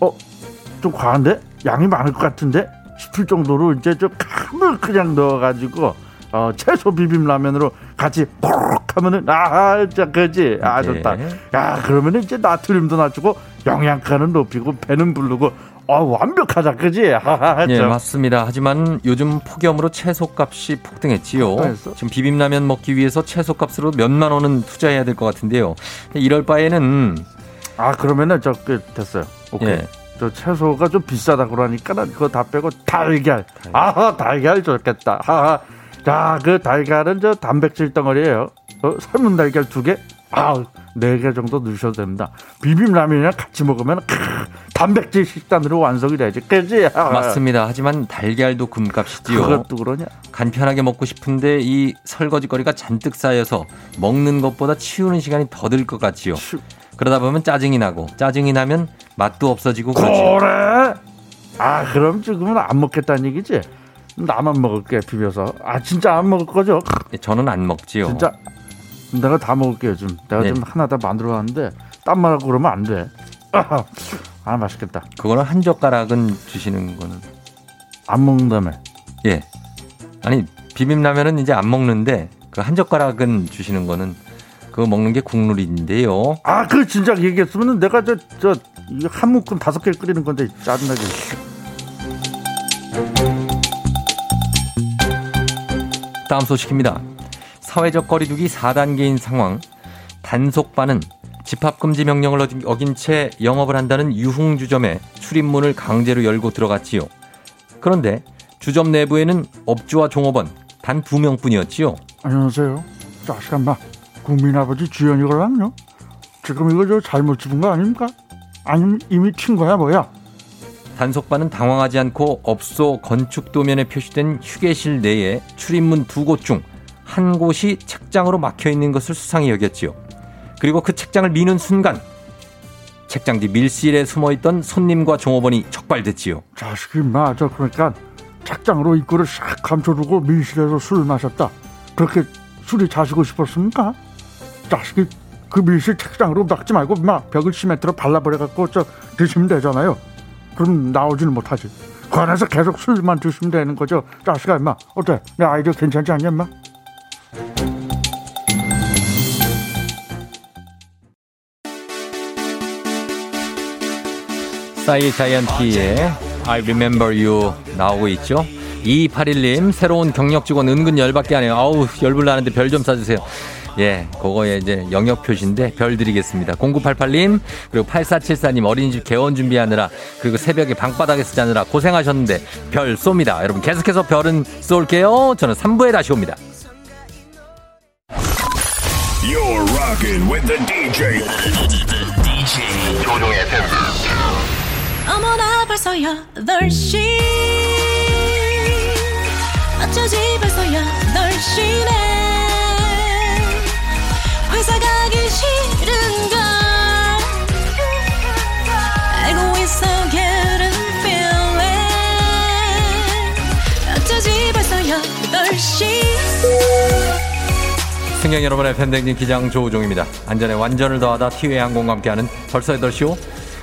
어 좀 과한데 양이 많을 것 같은데 싶을 정도로 이제 좀 감을 그냥 넣어가지고 어 채소 비빔라면으로 같이 푹 하면은 아 진짜 그지 아 좋다 네. 야 그러면은 이제 나트륨도 낮추고 영양가는 높이고 배는 부르고 아 완벽하다 그지 하하 예, 참. 맞습니다. 하지만 요즘 폭염으로 채소값이 폭등했지요. 폭등했어? 지금 비빔라면 먹기 위해서 채소값으로 몇만 원은 투자해야 될 것 같은데요. 이럴 바에는 아 그러면은 저그 됐어요 오케이 예. 저 채소가 좀 비싸다 그러니까는 그거 다 빼고 달걀. 아 달걀 좋겠다. 하하. 자 그 달걀은 저 단백질 덩어리예요. 어, 삶은 달걀 두 개 아네 개 정도 넣으셔도 됩니다. 비빔라면이랑 같이 먹으면 크, 단백질 식단으로 완성이 되지. 그지? 아, 맞습니다. 하지만 달걀도 금값이지요. 그것도 그러냐? 간편하게 먹고 싶은데 이 설거지거리가 잔뜩 쌓여서 먹는 것보다 치우는 시간이 더 들 것 같지요. 치- 그러다 보면 짜증이 나고 짜증이 나면 맛도 없어지고. 그래? 아 그럼 지금은 안 먹겠다는 얘기지? 나만 먹을게 비벼서. 아 진짜 안 먹을 거죠? 예, 저는 안 먹지요. 진짜? 내가 다 먹을게요 좀 내가 네. 좀 하나 다 만들어 왔는데 딴 말하고 그러면 안돼. 아, 아 맛있겠다. 그거는 한 젓가락은 주시는 거는. 안 먹는다며? 예. 아니 비빔라면은 이제 안 먹는데 그 한 젓가락은 주시는 거는 그거 먹는 게 국룰인데요. 아 그 진작 얘기했으면 내가 저 저 한 묶음 다섯 개 끓이는 건데 짜증나게 다음 소식입니다. 사회적 거리두기 4단계인 상황. 단속반은 집합금지 명령을 어긴- 채 영업을 한다는 유흥주점에 출입문을 강제로 열고 들어갔지요. 그런데 주점 내부에는 업주와 종업원 단 두 명뿐이었지요. 안녕하세요 자식아 마 국민 아버지 주연이거든요 지금 이거 저 잘못 집은 거 아닙니까 아니면 이미 튄 거야 뭐야? 단속반은 당황하지 않고 업소 건축 도면에 표시된 휴게실 내에 출입문 두 곳 중 한 곳이 책장으로 막혀 있는 것을 수상히 여겼지요. 그리고 그 책장을 미는 순간 책장 뒤 밀실에 숨어 있던 손님과 종업원이 적발됐지요. 자식이 맞아 그러니까 책장으로 입구를 싹 감춰두고 밀실에서 술을 마셨다. 그렇게 술이 자시고 싶었습니까? 자식이 그 밀실 책장으로 막지 말고 막 벽을 시멘트로 발라버려갖고 저 드시면 되잖아요. 그럼 나오지는 못하지. 그 안에서 계속 술만 드시면 되는 거죠. 자식아 임마 어때? 내 아이디어 괜찮지 않냐 임마? 사이 자이언티의 I Remember You 나오고 있죠. 2281님 새로운 경력 직원 은근 열받게 하네요. 아우 열불 나는데 별좀 쏴주세요. 예, 그거에 이제 영역 표시인데 별 드리겠습니다. 0988님 그리고 8474님 어린이집 개원 준비하느라 그리고 새벽에 방바닥에서 자느라 고생하셨는데 별 쏩니다. 여러분 계속해서 별은 쏠게요. 저는 3부에 다시 옵니다. You're rocking with the DJ. DJ 조종의 팬. 어머나 벌써 8시 어쩌지 벌써 8시네 승객 여러분의 팬댕진 기장 조우종입니다. 안전에 완전을 더하다 티웨이 항공과 함께하는 벌써 8시오.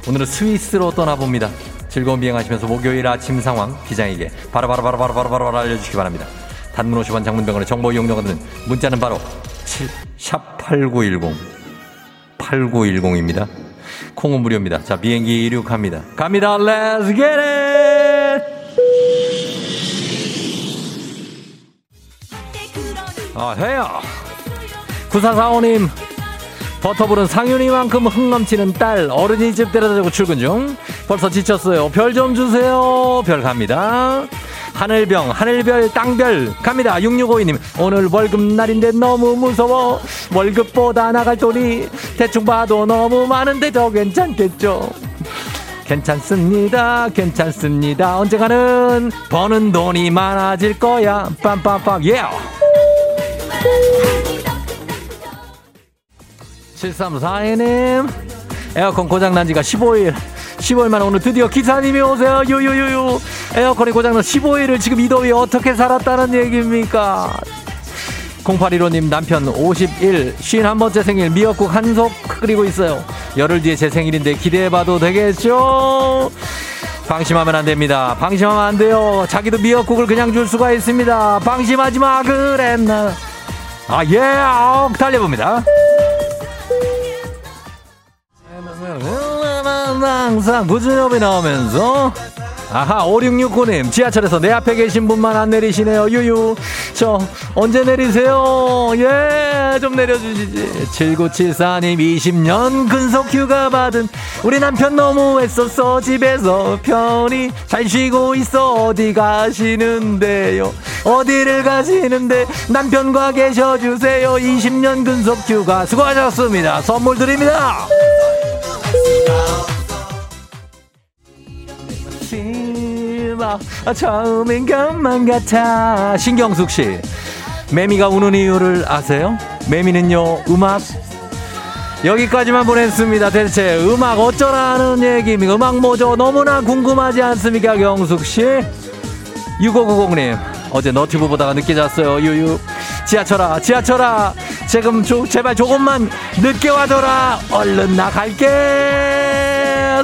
오늘은 스위스로 떠나봅니다. 즐거운 비행하시면서 목요일 아침 상황 기장에게 바로바로바로바로바로 알려주시기 바랍니다. 단문 50원 장문병원의 정보 이용료가 드는 문자는 바로 7, 샵8910 8910입니다. 콩은 무료입니다. 자 비행기 이륙합니다. 갑니다. Let's get it! 아 해요. 9445님 버터불은 상윤이만큼 흥 넘치는 딸 어린이집 데려다주고 출근 중. 벌써 지쳤어요. 별 좀 주세요. 별 갑니다. 하늘병 하늘별 땅별 갑니다. 6652님 오늘 월급날인데 너무 무서워. 월급보다 나갈 돈이 대충 봐도 너무 많은데 더 괜찮겠죠? 괜찮습니다. 괜찮습니다. 언젠가는 버는 돈이 많아질 거야. 빰빰빰. 예 yeah. 7342님. 에어컨 고장난 지가 15일. 15일 만에 오늘 드디어 기사님이 오세요. 유유유유. 에어컨이 고장난 15일을 지금 이 더위 어떻게 살았다는 얘기입니까? 0815님 남편 51 51번째 생일 미역국 한속 끓이고 있어요. 열흘 뒤에 제 생일인데 기대해봐도 되겠죠? 방심하면 안 됩니다. 방심하면 안 돼요. 자기도 미역국을 그냥 줄 수가 있습니다. 방심하지 마 그랬나? 아예 달려봅니다 항상 무준업이 나오면서. 아하 5669님 지하철에서 내 앞에 계신 분만 안 내리시네요. 유유. 저 언제 내리세요? 예 좀 내려주시지. 7974님 20년 근속 휴가 받은 우리 남편 너무 애썼어. 집에서 편히 잘 쉬고 있어. 어디 가시는데요? 어디를 가시는데 남편과 계셔주세요. 20년 근속 휴가 수고하셨습니다. 선물 드립니다 실마 처음인 것만 같아. 신경숙 씨. 매미가 우는 이유를 아세요? 매미는요 음악. 여기까지만 보냈습니다 대체. 음악 어쩌라는 얘기입니까? 음악 뭐죠? 너무나 궁금하지 않습니까 경숙 씨? 6590님 어제 너튜브 보다가 늦게 잤어요. 유유. 지하철아 지하철아. 지금 조, 제발 조금만 늦게 와줘라. 얼른 나갈게.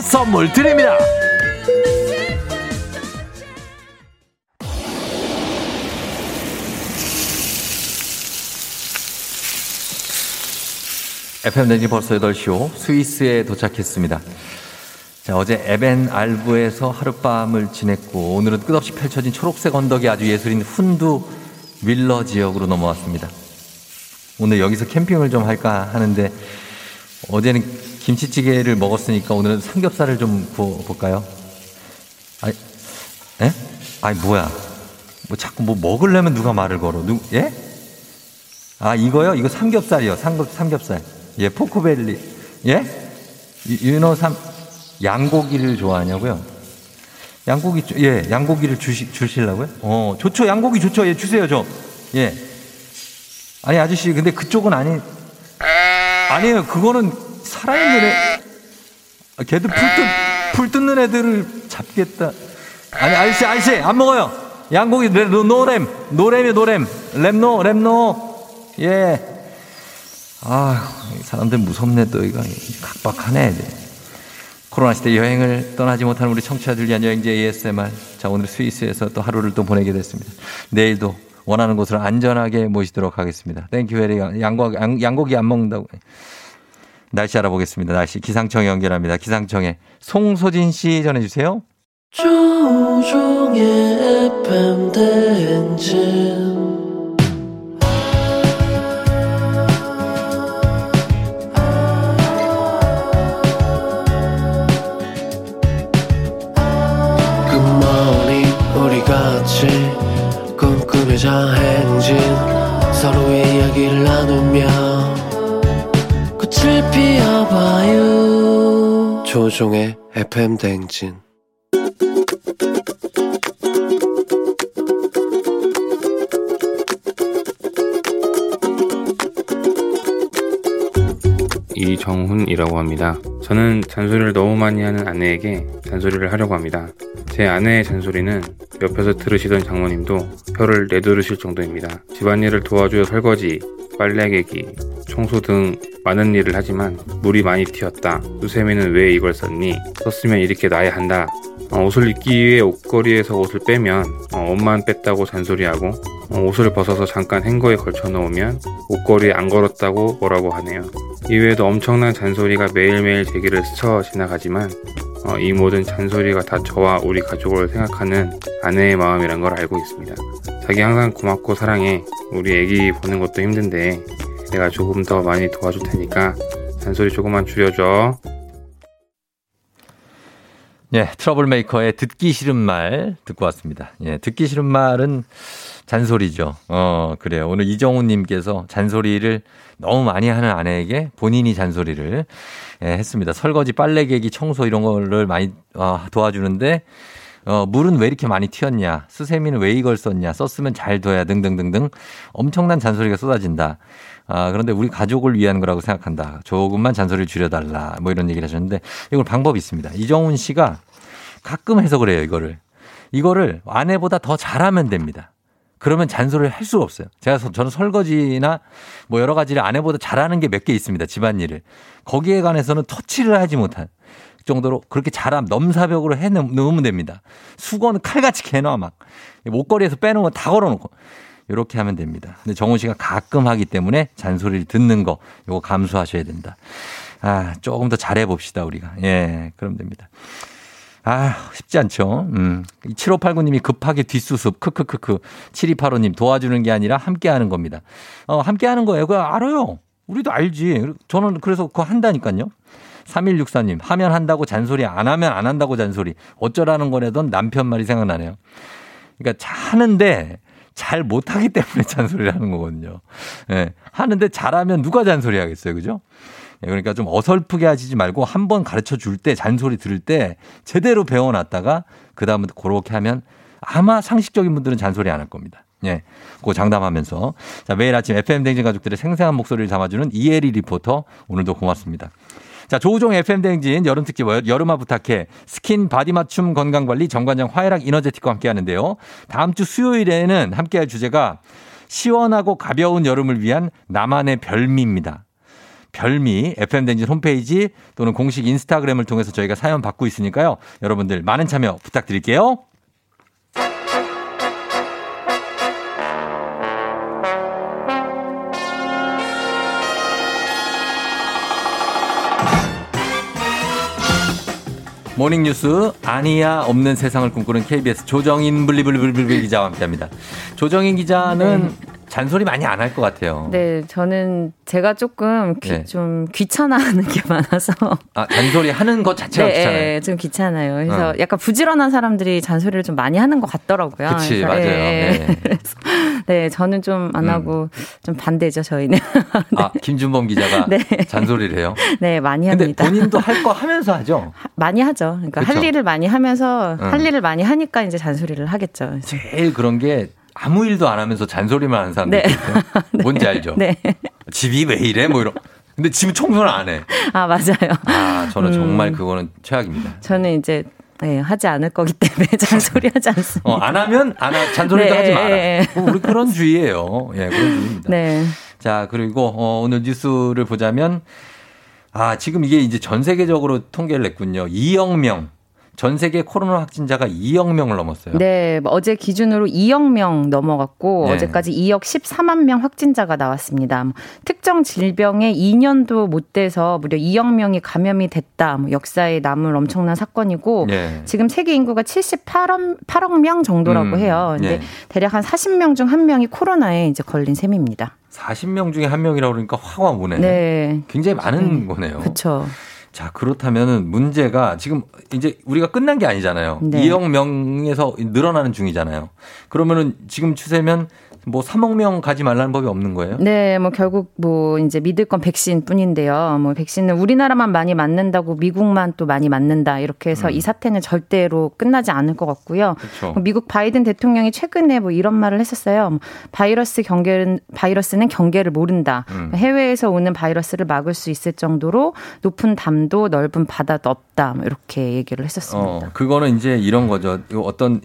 선물 드립니다 FM 댕지 벌써 8시오 스위스에 도착했습니다. 자, 어제 에벤 알부에서 하룻밤을 지냈고 오늘은 끝없이 펼쳐진 초록색 언덕이 아주 예술인 훈두 윌러 지역으로 넘어왔습니다. 오늘 여기서 캠핑을 좀 할까 하는데 어제는 김치찌개를 먹었으니까 오늘은 삼겹살을 좀 구워볼까요? 아니, 에? 아니, 뭐야. 뭐 자꾸 뭐 먹으려면 누가 말을 걸어. 누, 예? 아, 이거요? 이거 삼겹살이요. 삼겹, 삼겹살. 예, pork belly. 예? you- you know 삼, 양고기를 좋아하냐고요? 양고기, 주- 예, 양고기를 주시, 주실라고요? 어, 좋죠. 양고기 좋죠. 예, 주세요, 저. 예. 아니, 아저씨, 근데 그쪽은 아니, 아니에요. 그거는 살아있는 애, 아, 걔도 풀 뜯, 풀 뜯는 애들을 잡겠다. 아니, 아저씨, 아저씨, 안 먹어요. 양고기, 레- 노- 노램, 노램이 노램. lamb no, lamb no. 예. 아, 사람들 무섭네, 또, 이거. 각박하네. 코로나 시대 여행을 떠나지 못하는 우리 청취자들 위한 여행지 ASMR. 자, 오늘 스위스에서 또 하루를 또 보내게 됐습니다. 내일도 원하는 곳으로 안전하게 모시도록 하겠습니다. thank you very 양고, 양, 양고기 안 먹는다고. 날씨 알아보겠습니다. 날씨 기상청 연결합니다. 기상청에 송소진 씨 전해주세요. 조종의 FM 대행진 꿈꾸며자 행진 서로의 이야기를 나누며 꽃을 피워봐요 조종의 FM 대행진 이정훈이라고 합니다. 저는 잔소리를 너무 많이 하는 아내에게 잔소리를 하려고 합니다. 제 아내의 잔소리는 옆에서 들으시던 장모님도 혀를 내두르실 정도입니다. 집안일을 도와줘야 설거지, 빨래 개기, 청소 등 많은 일을 하지만 물이 많이 튀었다. 수세미는 왜 이걸 썼니? 썼으면 이렇게 놔야 한다. 어, 옷을 입기 위해 옷걸이에서 옷을 빼면 어, 옷만 뺐다고 잔소리하고 어, 옷을 벗어서 잠깐 행거에 걸쳐 놓으면 옷걸이에 안 걸었다고 뭐라고 하네요. 이외에도 엄청난 잔소리가 매일매일 제 길을 스쳐 지나가지만 어, 이 모든 잔소리가 다 저와 우리 가족을 생각하는 아내의 마음이란 걸 알고 있습니다. 자기 항상 고맙고 사랑해. 우리 애기 보는 것도 힘든데 내가 조금 더 많이 도와줄 테니까 잔소리 조금만 줄여줘. 예, 트러블 메이커의 듣기 싫은 말 듣고 왔습니다. 예, 듣기 싫은 말은 잔소리죠. 어, 그래요. 오늘 이정훈 님께서 잔소리를 너무 많이 하는 아내에게 본인이 잔소리를 예, 했습니다. 설거지, 빨래 개기, 청소 이런 거를 많이 어, 도와주는데 어, 물은 왜 이렇게 많이 튀었냐? 수세미는 왜 이걸 썼냐? 썼으면 잘 둬야 등등등등 엄청난 잔소리가 쏟아진다. 아, 그런데 우리 가족을 위한 거라고 생각한다. 조금만 잔소리를 줄여달라. 뭐 이런 얘기를 하셨는데 이걸 방법이 있습니다. 이정훈 씨가 가끔 해석을 해요, 이거를. 이거를 아내보다 더 잘하면 됩니다. 그러면 잔소리를 할 수가 없어요. 제가 서- 저는 설거지나 뭐 여러 가지를 아내보다 잘하는 게 몇 개 있습니다. 집안일을. 거기에 관해서는 터치를 하지 못한 정도로 그렇게 잘함 넘사벽으로 해 놓으면 됩니다. 수건은 칼같이 개놔 막 목걸이에서 빼놓은 거 다 걸어놓고 이렇게 하면 됩니다. 근데 정훈 씨가 가끔 하기 때문에 잔소리를 듣는 거 요거 감수하셔야 된다. 아 조금 더 잘해 봅시다 우리가. 예, 그럼 됩니다. 아, 쉽지 않죠. 음. 7589님이 급하게 뒷수습, 크크크크. 7285님 도와주는 게 아니라 함께 하는 겁니다. 어, 함께 하는 거예요. 그거 알아요. 우리도 알지. 저는 그래서 그거 한다니까요. 3164님, 하면 한다고 잔소리, 안 하면 안 한다고 잔소리. 어쩌라는 거래던 남편 말이 생각나네요. 그러니까 자- 하는데 잘 못하기 때문에 잔소리를 하는 거거든요. 예. 하는데 잘하면 누가 잔소리 하겠어요. 그죠? 예, 그러니까 좀 어설프게 하시지 말고 한 번 가르쳐 줄 때 잔소리 들을 때 제대로 배워놨다가 그 다음부터 그렇게 하면 아마 상식적인 분들은 잔소리 안 할 겁니다. 예. 그거 장담하면서. 자, 매일 아침 FM 대행진 가족들의 생생한 목소리를 담아주는 이혜리 리포터 오늘도 고맙습니다. 자, 조우종 FM 대행진 여름 특집 여름아 부탁해 스킨 바디 맞춤 건강관리 정관장 화애락 이너제틱과 함께 하는데요. 다음 주 수요일에는 함께 할 주제가 시원하고 가벼운 여름을 위한 나만의 별미입니다. 별미 FM 댕진 홈페이지 또는 공식 인스타그램을 통해서 저희가 사연 받고 있으니까요. 여러분들 많은 참여 부탁드릴게요. 모닝뉴스 아니야 없는 세상을 꿈꾸는 KBS 조정인 블리블리블리 기자와 함께합니다. 조정인 기자는 잔소리 많이 안 할 것 같아요. 네, 저는 제가 조금 귀- 네. 좀 귀찮아하는 게 많아서. 아, 잔소리 하는 것 자체가 네, 귀찮아요. 예, 좀 귀찮아요. 그래서 어. 약간 부지런한 사람들이 잔소리를 좀 많이 하는 것 같더라고요. 그치, 그래서, 맞아요. 예. 네. 그래서 네, 저는 좀안 음. 하고 좀 반대죠, 저희는. 아, 김준범 기자가 네. 잔소리를 해요. 네, 많이 근데 합니다. 본인도 할 거 하면서 하죠. 많이 하죠. 그러니까 그쵸? 할 일을 많이 하면서 응. 할 일을 많이 하니까 이제 잔소리를 하겠죠. 그래서 제일 그런 게 아무 일도 안 하면서 잔소리만 하는 사람들 네. 있거든요. 뭔지 알죠? 네. 집이 왜 이래? 뭐 이런. 근데 집은 청소를 안 해. 아, 맞아요. 아, 저는 음. 정말 그거는 최악입니다. 저는 이제 네, 하지 않을 거기 때문에 잔소리 하지 않습니다. 어, 안 하면 안 하, 잔소리도 네, 하지 마라. 예, 뭐 우리 그런 주의예요. 예, 그런 주의입니다. 네. 자, 그리고 어, 오늘 뉴스를 보자면 아, 지금 이게 이제 전 세계적으로 통계를 냈군요. 2억 명. 전 세계 코로나 확진자가 2억 명을 넘었어요. 네, 뭐 어제 기준으로 2억 명 넘어갔고 네. 어제까지 2억 14만 명 확진자가 나왔습니다. 뭐 특정 질병에 2년도 못 돼서 무려 2억 명이 감염이 됐다. 뭐 역사에 남을 엄청난 사건이고 예. 지금 세계 인구가 78억 8억 명 정도라고 음, 해요. 근데 예. 대략 한 40명 중 한 명이 코로나에 이제 걸린 셈입니다. 40명 중에 한 명이라고 그러니까 화가 오네. 네. 굉장히 많은 거네요. 그렇죠. 자, 그렇다면은 문제가 지금 이제 우리가 끝난 게 아니잖아요. 네. 2억 명에서 늘어나는 중이잖아요. 그러면은 지금 추세면 뭐 3억 명 가지 말라는 법이 없는 거예요? 네, 뭐 결국 뭐 이제 믿을 건 백신 뿐인데요. 뭐 백신은 우리나라만 많이 맞는다고 미국만 또 많이 맞는다. 이렇게 해서 이 사태는 절대로 끝나지 않을 것 같고요. 음. 그렇죠. 뭐 미국 바이든 대통령이 최근에 뭐 이런 말을 했었어요. 뭐 바이러스 경계는 바이러스는 경계를 모른다. 음. 해외에서 오는 바이러스를 막을 수 있을 정도로 높은 담도 넓은 바다도 없다. 뭐 이렇게 얘기를 했었습니다. 어, 그거는 이제 이런 거죠. 어떤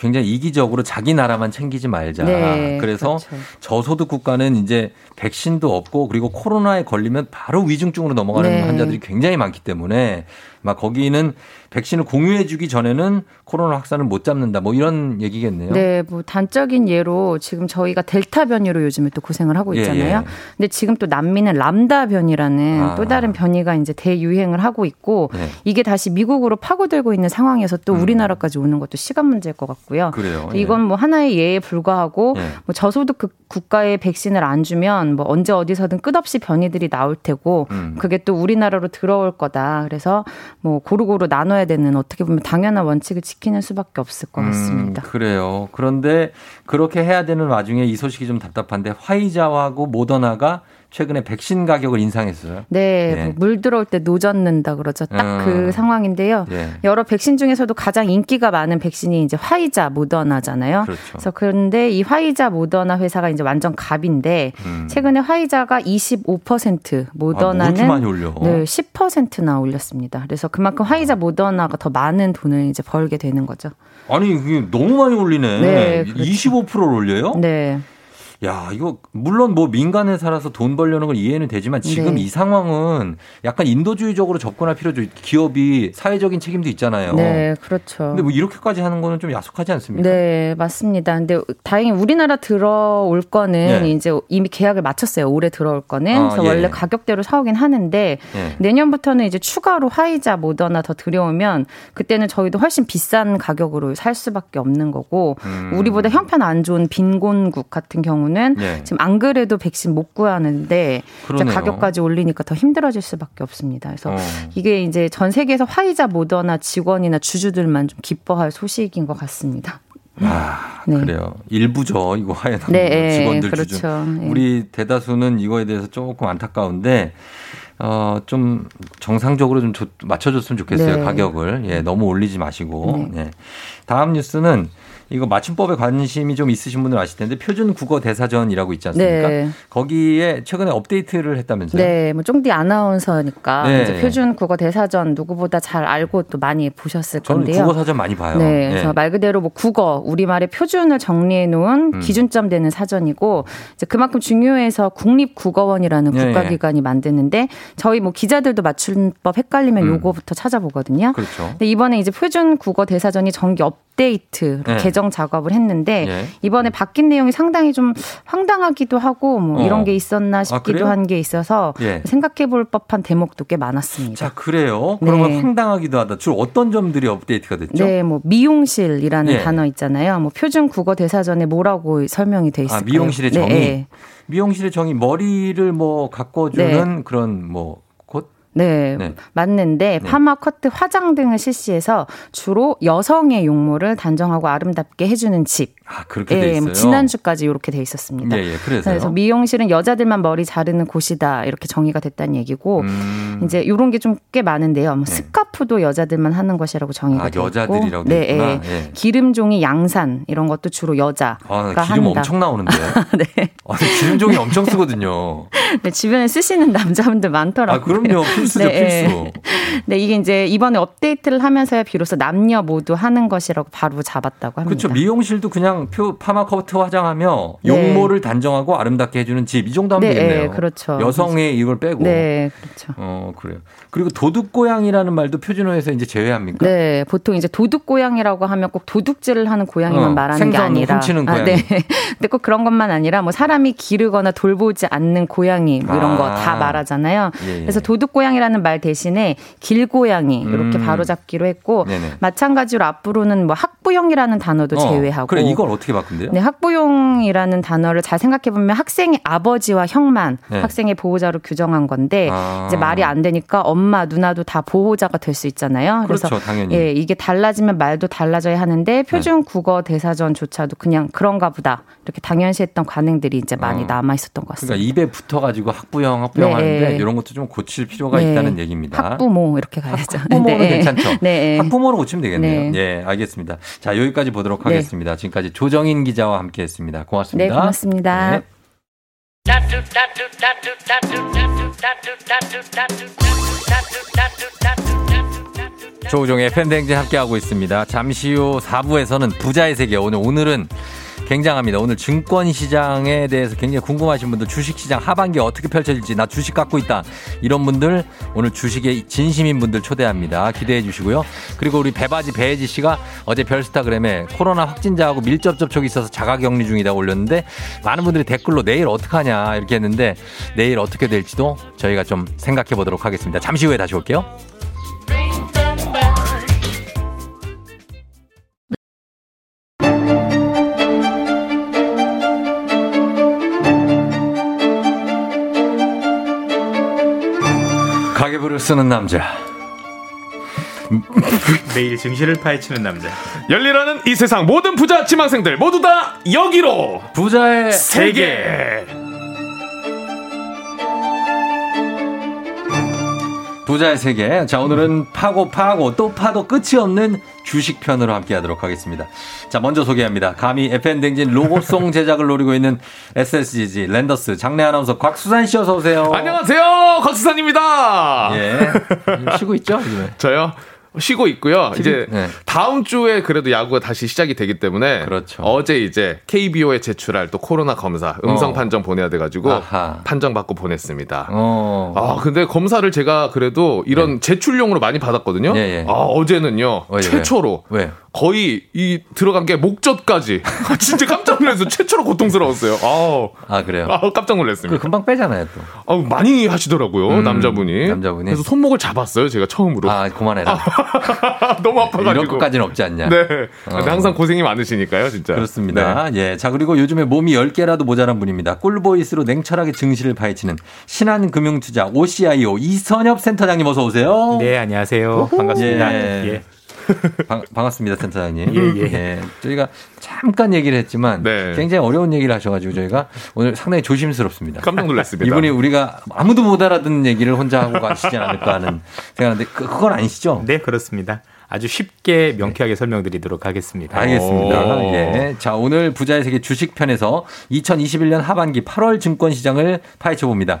굉장히 이기적으로 자기 나라만 챙기지 말자. 네, 그래서 그렇죠. 저소득 국가는 이제 백신도 없고 그리고 코로나에 걸리면 바로 위중증으로 넘어가는 네. 환자들이 굉장히 많기 때문에 막 거기는 백신을 공유해 주기 전에는 코로나 확산을 못 잡는다. 뭐 이런 얘기겠네요. 네, 뭐 단적인 예로 지금 저희가 델타 변이로 요즘에 또 고생을 하고 예, 있잖아요. 예. 근데 지금 또 남미는 람다 변이라는 아. 또 다른 변이가 이제 대유행을 하고 있고 네. 이게 다시 미국으로 파고들고 있는 상황에서 또 우리나라까지 오는 것도 시간 문제일 것 같고요. 음. 그래요. 이건 뭐 하나의 예에 불과하고 예. 뭐 저소득 국- 국가에 백신을 안 주면 뭐 언제 어디서든 끝없이 변이들이 나올 테고 음. 그게 또 우리나라로 들어올 거다. 그래서 뭐 고루고루 나눠야 되는 어떻게 보면 당연한 원칙을 지키는 수밖에 없을 것 같습니다. 음, 그래요. 그런데 그렇게 해야 되는 와중에 이 소식이 좀 답답한데 화이자하고 모더나가 최근에 백신 가격을 인상했어요. 네, 예. 뭐물 들어올 때 노젓는다 그러죠. 딱 음. 그 상황인데요. 예. 여러 백신 중에서도 가장 인기가 많은 백신이 이제 화이자, 모더나잖아요. 그렇죠. 래서 그런데 이 화이자, 모더나 회사가 이제 완전 갑인데 음. 최근에 화이자가 25%, 모더나는 아, 뭐 올려? 네, 10%나 올렸습니다. 그래서 그만큼 화이자, 모더나가 더 많은 돈을 이제 벌게 되는 거죠. 아니 이게 너무 많이 올리네. 네, 그렇죠. 25%를 올려요? 네. 야, 이거 물론 뭐 민간 회사라서 돈 벌려는 건 이해는 되지만 지금 네. 이 상황은 약간 인도주의적으로 접근할 필요죠. 기업이 사회적인 책임도 있잖아요. 네, 그렇죠. 근데 뭐 이렇게까지 하는 거는 좀 야속하지 않습니까? 네, 맞습니다. 근데 다행히 우리나라 들어올 거는 네. 이제 이미 계약을 마쳤어요. 올해 들어올 거는. 아, 그래서 예. 원래 가격대로 사오긴 하는데 예. 내년부터는 이제 추가로 화이자, 모더나 더 들여오면 그때는 저희도 훨씬 비싼 가격으로 살 수밖에 없는 거고 음. 우리보다 형편 안 좋은 빈곤국 같은 경우는 예. 지금 안 그래도 백신 못 구하는데. 가격까지 올리니까 더 힘들어질 수밖에 없습니다. 그래서 어. 이게 이제 전 세계에서 화이자, 모더나 직원이나 주주들만 좀 기뻐할 소식인 것 같습니다. 아, 네. 그래요. 일부죠. 이거 하얀 네, 직원들 그렇죠. 기준. 네. 우리 대다수는 이거에 대해서 조금 안타까운데 어, 좀 정상적으로 좀 조- 맞춰줬으면 좋겠어요. 네. 가격을. 예, 너무 올리지 마시고. 네. 예. 다음 뉴스는 이거 맞춤법에 관심이 좀 있으신 분들 아실 텐데 표준 국어 대사전이라고 있지 않습니까? 네. 거기에 최근에 업데이트를 했다면서요? 네, 뭐 쫑디 아나운서니까 네. 이제 표준 국어 대사전 누구보다 잘 알고 또 많이 보셨을 저는 건데요. 국어 사전 많이 봐요. 네, 예. 그래서 말 그대로 뭐 국어 우리말의 표준을 정리해 놓은 음. 기준점 되는 사전이고 이제 그만큼 중요해서 국립국어원이라는 예, 국가기관이 만드는데 저희 뭐 기자들도 맞춤법 헷갈리면 음. 요거부터 찾아보거든요. 그렇죠. 근데 이번에 이제 표준 국어 대사전이 정기 업데이트 네. 개정 조정 작업을 했는데 예. 이번에 바뀐 내용이 상당히 좀 황당하기도 하고 뭐 어. 이런 게 있었나 싶기도 그래요? 한게 있어서 예. 생각해 볼 법한 대목도 꽤 많았습니다. 자, 그래요. 그러면 네. 황당하기도 하다. 주로 어떤 점들이 업데이트가 됐죠? 네, 뭐 미용실이라는 예. 단어 있잖아요. 뭐 표준 국어 대사전에 뭐라고 설명이 돼 있을까요? 아, 미용실의 정의. 네, 예. 미용실의 정의 머리를 뭐 가꿔주는 그런 뭐 곳? 네, 네. 맞는데 파마, 커트, 화장 등을 실시해서 주로 여성의 용모를 단정하고 아름답게 해주는 집. 아, 그렇게 돼 있어요. 뭐 지난주까지 이렇게 돼 있었습니다. 예, 예. 그래서요. 그래서 미용실은 여자들만 머리 자르는 곳이다 이렇게 정의가 됐다는 얘기고 음. 이제 이런 게 좀 꽤 많은데요. 뭐 스카프도 여자들만 하는 것이라고 정의가 네. 아, 되고 여자들이라고 네, 돼. 예. 예. 기름종이 양산 이런 것도 주로 여자가 아, 기름 한다. 엄청 나오는데. 네. 아, 기름종이 엄청 쓰거든요. 네, 주변에 쓰시는 남자분들 많더라고요. 아, 그럼요. 필수죠, 네, 필수. 네, 이게 이제 이번에 업데이트를 하면서야 비로소 남녀 모두 하는 것이라고 바로 잡았다고 합니다. 그렇죠. 미용실도 그냥 표 파마 커트 화장하며 네. 용모를 단정하고 아름답게 해주는 집 이 정도 하면 네, 되겠네요. 네, 그렇죠. 여성의 이걸 빼고. 네, 그렇죠. 어 그래요. 그리고 도둑 고양이라는 말도 표준어에서 이제 제외합니까? 네, 보통 이제 도둑 고양이라고 하면 꼭 도둑질을 하는 고양이만 어, 말하는 게 아니라, 훔치는 아, 고양이. 네. 근데 꼭 그런 것만 아니라 뭐 사람이 기르거나 돌보지 않는 고양이 뭐 이런 아. 거다 말하잖아요. 예, 예. 그래서 도둑 고양 이라는 말 대신에 길고양이 이렇게 음. 바로 잡기로 했고 네네. 마찬가지로 앞으로는 뭐 학부형이라는 단어도 어, 제외하고 그래 이걸 어떻게 바꾼대요? 네, 학부용이라는 단어를 잘 생각해 보면 학생의 아버지와 형만 네. 학생의 보호자로 규정한 건데 아. 이제 말이 안 되니까 엄마, 누나도 다 보호자가 될 수 있잖아요. 그래서 그렇죠, 당연히. 예, 이게 달라지면 말도 달라져야 하는데 표준 국어 대사전조차도 그냥 그런가 보다 이렇게 당연시했던 관행들이 이제 많이 어. 남아 있었던 것 같습니다. 그러니까 입에 붙어가지고 학부형 학부형 네. 하는데 이런 것도 좀 고칠 필요가 네. 있다는 얘기입니다. 학부모 이렇게 가야죠. 학부모는 네. 괜찮죠. 네. 학부모로 고치면 되겠네요. 네. 예, 알겠습니다. 자, 여기까지 보도록 네. 하겠습니다. 지금까지 조정인 기자와 함께했습니다. 고맙습니다. 네, 고맙습니다. 네. 조우종의 팬댕진 함께하고 있습니다. 잠시 후 4부에서는 부자의 세계. 오늘, 오늘은 굉장합니다. 오늘 증권 시장에 대해서 굉장히 궁금하신 분들 주식 시장 하반기 어떻게 펼쳐질지 나 주식 갖고 있다. 이런 분들 오늘 주식에 진심인 분들 초대합니다. 기대해 주시고요. 그리고 우리 배바지 배혜지 씨가 어제 별스타그램에 코로나 확진자하고 밀접 접촉이 있어서 자가 격리 중이다 올렸는데 많은 분들이 댓글로 내일 어떡하냐 이렇게 했는데 내일 어떻게 될지도 저희가 좀 생각해 보도록 하겠습니다. 잠시 후에 다시 올게요. 쓰는 남자. 매일 증시를 파헤치는 남자. 열리라는 이 세상 모든 부자 지망생들 모두 다 여기로 부자의 세계. 부자의 세계. 자, 오늘은 파고 파고 또 파도 끝이 없는 주식 편으로 함께 하도록 하겠습니다. 자, 먼저 소개합니다. 감히 FM댕진 로고송 제작을 노리고 있는 SSGG 랜더스 장례 아나운서 곽수산 씨 어서 오세요. 안녕하세요, 곽수산입니다. 예. 쉬고 있죠, 요즘에? 저요. 쉬고 있고요. 이제 네. 다음 주에 그래도 야구가 다시 시작이 되기 때문에 그렇죠. 어제 이제 KBO에 제출할 또 코로나 검사 음성 어. 판정 보내야 돼가지고 아하. 판정 받고 보냈습니다. 어. 아 근데 검사를 제가 그래도 이런 제출용으로 많이 받았거든요. 네. 예, 예. 아 어제는요 왜, 최초로 왜? 거의 이 들어간 게 목젖까지 진짜 깜짝 놀라서 최초로 고통스러웠어요. 아우 아, 그래요? 아, 깜짝 놀랐습니다. 그 금방 빼잖아요, 또. 아, 많이 하시더라고요 음, 남자분이. 남자분이? 그래서 손목을 잡았어요 제가 처음으로. 아, 그만해라. 너무 아파가지고. 이런 것까지는 없지 않냐. 네. 어. 근데 항상 고생이 많으시니까요, 진짜. 그렇습니다. 네. 예. 자, 그리고 요즘에 몸이 10개라도 모자란 분입니다. 꿀보이스로 냉철하게 증시를 파헤치는 신한금융투자 OCIO 이선엽 센터장님 어서 오세요. 네, 안녕하세요. 반갑습니다. 예. 예. 반, 반갑습니다, 센터장님. 예, 예. 저희가 잠깐 얘기를 했지만 네. 굉장히 어려운 얘기를 하셔가지고 저희가 오늘 상당히 조심스럽습니다. 깜짝 놀랐습니다. 이분이 우리가 아무도 못 알아듣는 얘기를 혼자 하고 가시지 않을까 하는 생각하는데 그, 그건 아니시죠? 네, 그렇습니다. 아주 쉽게 명쾌하게 설명드리도록 하겠습니다. 알겠습니다. 오. 예. 자, 오늘 부자의 세계 주식편에서 2021년 하반기 8월 증권 시장을 파헤쳐 봅니다.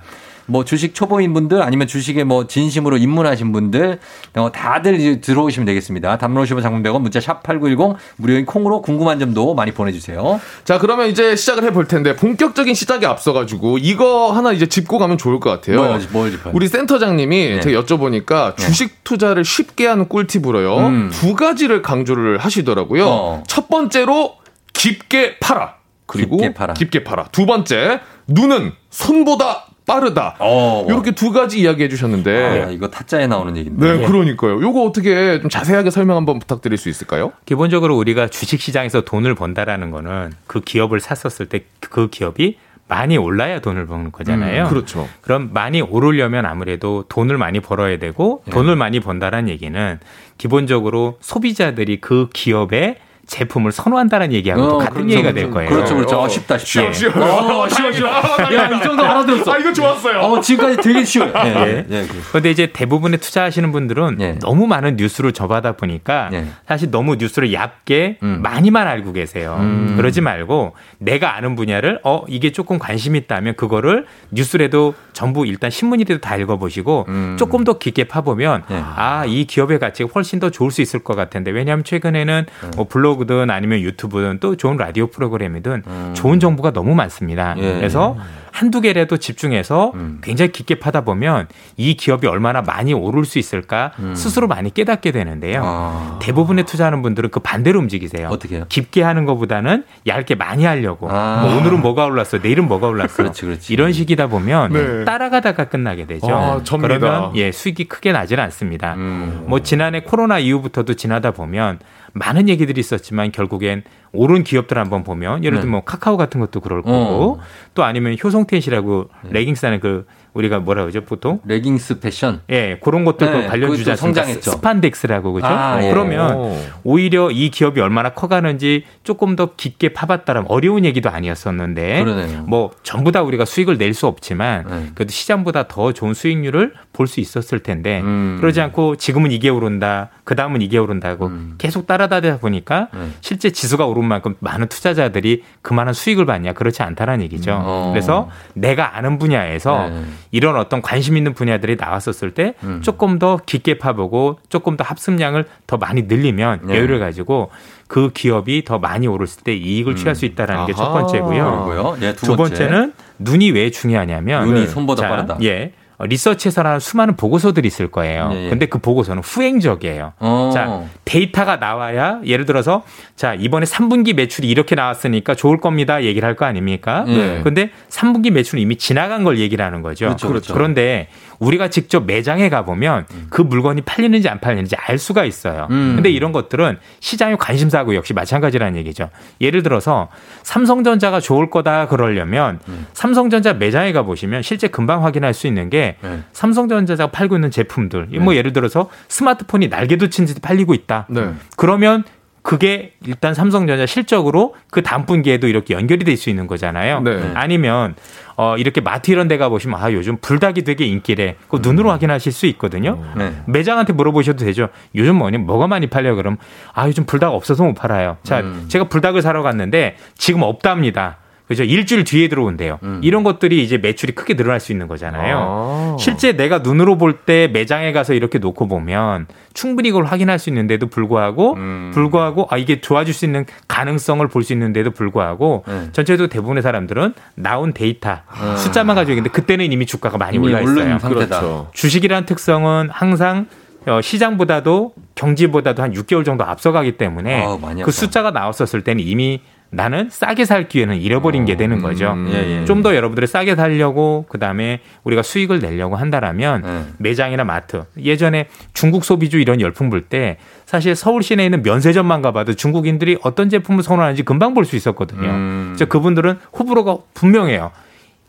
뭐 주식 초보인 분들 아니면 주식에 뭐 진심으로 입문하신 분들 어, 다들 이제 들어오시면 되겠습니다. 담론 50원 장문 100원 문자 샵 8910 무료인 콩으로 궁금한 점도 많이 보내주세요. 자, 그러면 이제 시작을 해볼 텐데 본격적인 시작에 앞서가지고 이거 하나 이제 짚고 가면 좋을 것 같아요. 뭘, 뭘 짚어요? 우리 센터장님이 네. 제가 여쭤보니까 주식 투자를 쉽게 하는 꿀팁으로요. 음. 두 가지를 강조를 하시더라고요. 어. 첫 번째로 깊게 팔아. 그리고 깊게 팔아. 깊게 팔아. 두 번째 눈은 손보다 빠르다. 어, 이렇게 두 가지 이야기해 주셨는데. 아, 이거 타짜에 나오는 얘기인데. 네, 그러니까요. 요거 어떻게 좀 자세하게 설명 한번 부탁드릴 수 있을까요? 기본적으로 우리가 주식 시장에서 돈을 번다라는 거는 그 기업을 샀었을 때 그 기업이 많이 올라야 돈을 버는 거잖아요. 음, 그렇죠. 그럼 많이 오르려면 아무래도 돈을 많이 벌어야 되고 네. 돈을 많이 번다라는 얘기는 기본적으로 소비자들이 그 기업의 제품을 선호한다는 얘기하고 또 어, 같은 그렇죠, 얘기가 될 그렇죠. 거예요. 그렇죠, 그렇죠. 어, 쉽다, 쉽다. 예. 쉬워, 어, 쉬워, 쉬워. 야, 이 정도 알아들었어. 아, 이거 좋았어요. 어, 지금까지 되게 쉬워요. 예, 예. 예, 예. 그런데 이제 대부분의 투자하시는 분들은 너무 많은 뉴스를 접하다 보니까 사실 너무 뉴스를 얕게 많이만 알고 계세요. 음. 그러지 말고 내가 아는 분야를 어 이게 조금 관심 있다면 그거를 뉴스라도 전부 일단 신문이라도 다 읽어보시고 조금 더 깊게 파보면 아 이 기업의 가치가 훨씬 더 좋을 수 있을 것 같은데 왜냐하면 최근에는 뭐 블로그 든 아니면 유튜브든 또 좋은 라디오 프로그램이든 좋은 정보가 너무 많습니다. 예. 그래서 한두 개라도 집중해서 굉장히 깊게 파다 보면 이 기업이 얼마나 많이 오를 수 있을까 스스로 많이 깨닫게 되는데요. 대부분의 투자하는 분들은 그 반대로 움직이세요. 어떻게 해요? 깊게 하는 것보다는 얇게 많이 하려고. 아. 뭐 오늘은 뭐가 올랐어, 내일은 뭐가 올랐어. 그렇지, 그렇지. 이런 식이다 보면 네. 따라가다가 끝나게 되죠. 아. 그러면 예 수익이 크게 나질 않습니다. 음. 뭐 지난해 코로나 이후부터도 지나다 보면 많은 얘기들이 있었지만 결국엔 오른 기업들 한번 보면 예를 네. 들면 뭐 카카오 같은 것도 그럴 어. 거고 또 아니면 효성티앤씨라고 레깅스 하는 그 우리가 뭐라 그러죠 보통 레깅스 패션. 예, 그런 것들도 네, 관련 않습니까? 성장했죠. 스판덱스라고 그죠? 아, 예. 그러면 오. 오히려 이 기업이 얼마나 커가는지 조금 더 깊게 파봤다면 어려운 얘기도 아니었었는데 그러네요. 뭐 전부 다 우리가 수익을 낼 수 없지만 네. 그래도 시장보다 더 좋은 수익률을 볼 수 있었을 텐데 음. 그러지 않고 지금은 이게 오른다, 그 다음은 이게 오른다고 음. 계속 따라다니다 보니까 네. 실제 지수가 오른 만큼 많은 투자자들이 그만한 수익을 받냐 그렇지 않다라는 얘기죠. 어. 그래서 내가 아는 분야에서 네. 이런 어떤 관심 있는 분야들이 나왔었을 때 음. 조금 더 깊게 파보고 조금 더 합습량을 더 많이 늘리면 네. 여유를 가지고 그 기업이 더 많이 오르을 때 이익을 취할 수 있다라는 게 첫. 번째고요. 네, 두두 번째. 번째는 눈이 왜 중요하냐면 눈이 네. 손보다 자, 빠르다. 예. 어, 리서치에서 나온 수많은 보고서들이 있을 거예요. 예, 예. 근데 그 보고서는 후행적이에요. 어. 자, 데이터가 나와야 예를 들어서 자, 이번에 3분기 매출이 이렇게 나왔으니까 좋을 겁니다. 얘기를 할 거 아닙니까? 네. 근데 3분기 매출은 이미 지나간 걸 얘기를 하는 거죠. 그렇죠, 그렇죠. 그런데 우리가 직접 매장에 가보면 그 물건이 팔리는지 안 팔리는지 알 수가 있어요. 음. 근데 이런 것들은 시장의 관심사하고 역시 마찬가지라는 얘기죠. 예를 들어서 삼성전자가 좋을 거다 그러려면 음. 삼성전자 매장에 가보시면 실제 금방 확인할 수 있는 게 네. 삼성전자가 팔고 있는 제품들. 뭐 예를 들어서 스마트폰이 날개도 친 듯이 팔리고 있다. 네. 그러면 그게 일단 삼성전자 실적으로 그 다음 분기에도 이렇게 연결이 될 수 있는 거잖아요. 네. 아니면 어 이렇게 마트 이런 데 가 보시면 아 요즘 불닭이 되게 인기래. 그 음. 눈으로 확인하실 수 있거든요. 네. 매장한테 물어보셔도 되죠. 요즘 뭐니 뭐가 많이 팔려 그럼 아 요즘 불닭 없어서 못 팔아요. 자 음. 제가 불닭을 사러 갔는데 지금 없답니다. 그죠? 일주일 뒤에 들어온대요. 음. 이런 것들이 이제 매출이 크게 늘어날 수 있는 거잖아요. 아. 실제 내가 눈으로 볼 때 매장에 가서 이렇게 놓고 보면 충분히 그걸 확인할 수 있는데도 불구하고 음. 불구하고 아 이게 좋아질 수 있는 가능성을 볼 수 있는데도 불구하고 네. 전체적으로 대부분의 사람들은 나온 데이터 아. 숫자만 가지고 있는데 그때는 이미 주가가 많이 이미 올라 있어요. 상태다. 그렇죠. 주식이라는 특성은 항상 어, 시장보다도 경지보다도 한 6개월 정도 앞서가기 때문에 많이 그. 숫자가 나왔었을 때는 이미 나는 싸게 살 기회는 잃어버린 게 되는 거죠. 예, 예. 좀더 여러분들이 싸게 살려고 그다음에 우리가 수익을 내려고 한다라면 네. 매장이나 마트 예전에 중국 소비주 이런 열풍 불 때 사실 서울 시내에 있는 면세점만 가봐도 중국인들이 어떤 제품을 선호하는지 금방 볼 수 있었거든요. 음. 그래서 그분들은 호불호가 분명해요.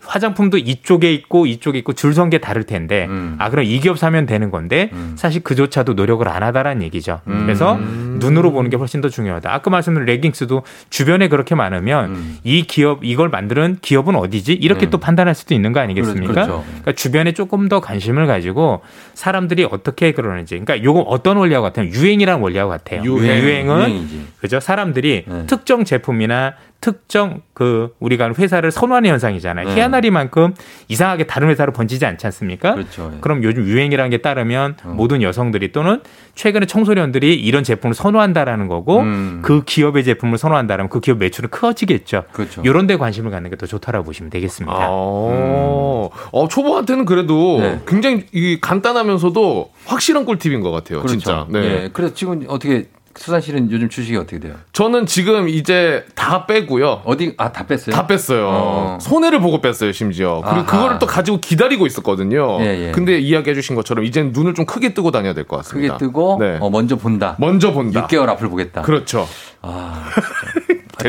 화장품도 이쪽에 있고 이쪽에 있고 줄 선 게 다를 텐데 음. 아 그럼 이 기업 사면 되는 건데 음. 사실 그조차도 노력을 안 하다라는 얘기죠. 음. 그래서 눈으로 보는 게 훨씬 더 중요하다. 아까 말씀드린 레깅스도 주변에 그렇게 많으면 음. 이 기업 이걸 만드는 기업은 어디지 이렇게 음. 또 판단할 수도 있는 거 아니겠습니까? 그렇죠. 그러니까 주변에 조금 더 관심을 가지고 사람들이 어떻게 그러는지 그러니까 요거 어떤 원리하고 같아요? 유행이란 원리하고 같아요. 유행. 유행이지. 그죠? 사람들이 네. 특정 제품이나 특정 그 우리가 회사를 선호하는 현상이잖아요. 네. 희한하리만큼 이상하게 다른 회사로 번지지 않지 않습니까? 그렇죠. 예. 그럼 요즘 유행이라는 게 따르면 어. 모든 여성들이 또는 최근에 청소년들이 이런 제품을 선호한다라는 거고 음. 그 기업의 제품을 선호한다라면 그 기업 매출은 커지겠죠. 그렇죠. 이런 데 관심을 갖는 게 더 좋다라고 보시면 되겠습니다. 어, 어, 초보한테는 그래도 네. 굉장히 이 간단하면서도 확실한 꿀팁인 것 같아요. 진짜. 네. 예. 그래서 지금 어떻게 수산 씨는 요즘 주식이 어떻게 돼요? 저는 지금 이제 다 빼고요. 어디 아 다 뺐어요? 다 뺐어요. 어. 손해를 보고 뺐어요, 심지어. 그리고 아하. 그거를 또 가지고 기다리고 있었거든요. 예, 예. 근데 이야기해 주신 것처럼 이제는 눈을 좀 크게 뜨고 다녀야 될것 크게 같습니다. 뜨고 네. 어, 먼저 본다. 먼저 본다. 6개월 앞을 보겠다. 그렇죠. 아,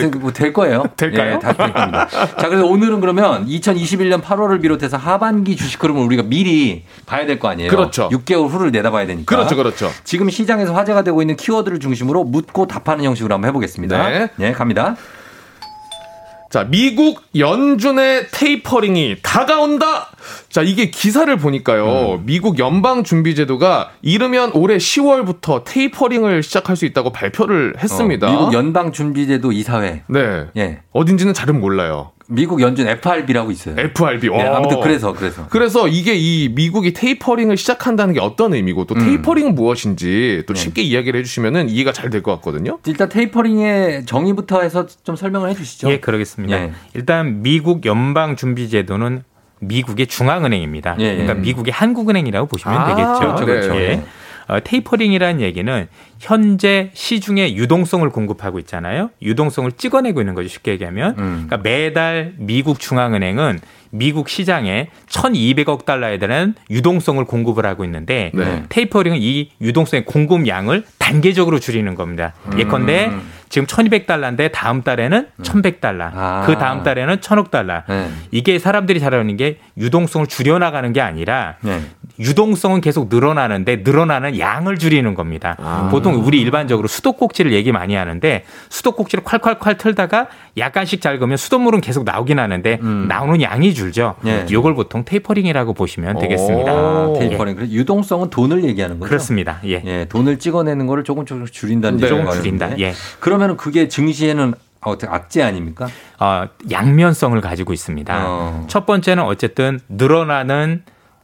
하여튼 뭐될 거예요. 될까요? 예, 다될 겁니다. 자, 그래서 오늘은 그러면 2021년 8월을 비롯해서 하반기 주식 흐름을 우리가 미리 봐야 될 거 아니에요. 그렇죠. 6개월 후를 내다봐야 되니까. 그렇죠, 그렇죠. 지금 시장에서 화제가 되고 있는 키워드를 중심으로 묻고 답하는 형식으로 한번 해보겠습니다. 네. 네, 갑니다. 자, 미국 연준의 테이퍼링이 다가온다. 자, 이게 기사를 보니까요. 음. 미국 연방 준비 제도가 이르면 올해 10월부터 테이퍼링을 시작할 수 있다고 발표를 했습니다. 어, 미국 연방 준비제도 이사회. 네. 예. 어딘지는 잘은 몰라요. 미국 연준 FRB라고 있어요. FRB. 예, 어. 아무튼 그래서 그래서. 그래서 이게 이 미국이 테이퍼링을 시작한다는 게 어떤 의미고 또 음. 테이퍼링은 무엇인지 또 네. 쉽게 이야기를 해주시면 이해가 잘 될 것 같거든요. 일단 테이퍼링의 정의부터 해서 좀 설명을 해주시죠. 예, 그러겠습니다. 예. 일단 미국 연방 준비 제도는 미국의 중앙은행입니다. 예, 예. 그러니까 미국의 한국은행이라고 보시면 아, 되겠죠. 그렇죠, 그렇죠. 예. 예. 어, 테이퍼링이라는 얘기는 현재 시중에 유동성을 공급하고 있잖아요. 유동성을 찍어내고 있는 거죠. 쉽게 얘기하면. 음. 그러니까 매달 미국 중앙은행은 미국 시장에 1,200억 달러에 대한 유동성을 공급을 하고 있는데 네. 테이퍼링은 이 유동성의 공급량을 단계적으로 줄이는 겁니다. 예컨대 지금 1,200달러인데 다음 달에는 1,100달러, 아. 그 다음 달에는 1,000억 달러. 네. 이게 사람들이 잘 아는 게 유동성을 줄여나가는 게 아니라 네. 유동성은 계속 늘어나는데 늘어나는 양을 줄이는 겁니다. 아. 보통 우리 일반적으로 수도꼭지를 얘기 많이 하는데 수도꼭지를 콸콸콸 틀다가 약간씩 잠그면 수돗물은 계속 나오긴 하는데 나오는 양이 줄죠. 음. 예. 이걸 보통 테이퍼링이라고 보시면 되겠습니다. 아, 예. 테이퍼링. 그래서 유동성은 돈을 얘기하는 거죠. 그렇습니다. 예. 예, 돈을 찍어내는 거를 조금 조금씩 줄인다는 네. 조금 줄인다. 예. 그러면은 그게 증시에는 어떻게 악재 아닙니까? 어, 양면성을 가지고 있습니다. 어. 첫 번째는 어쨌든 늘어나는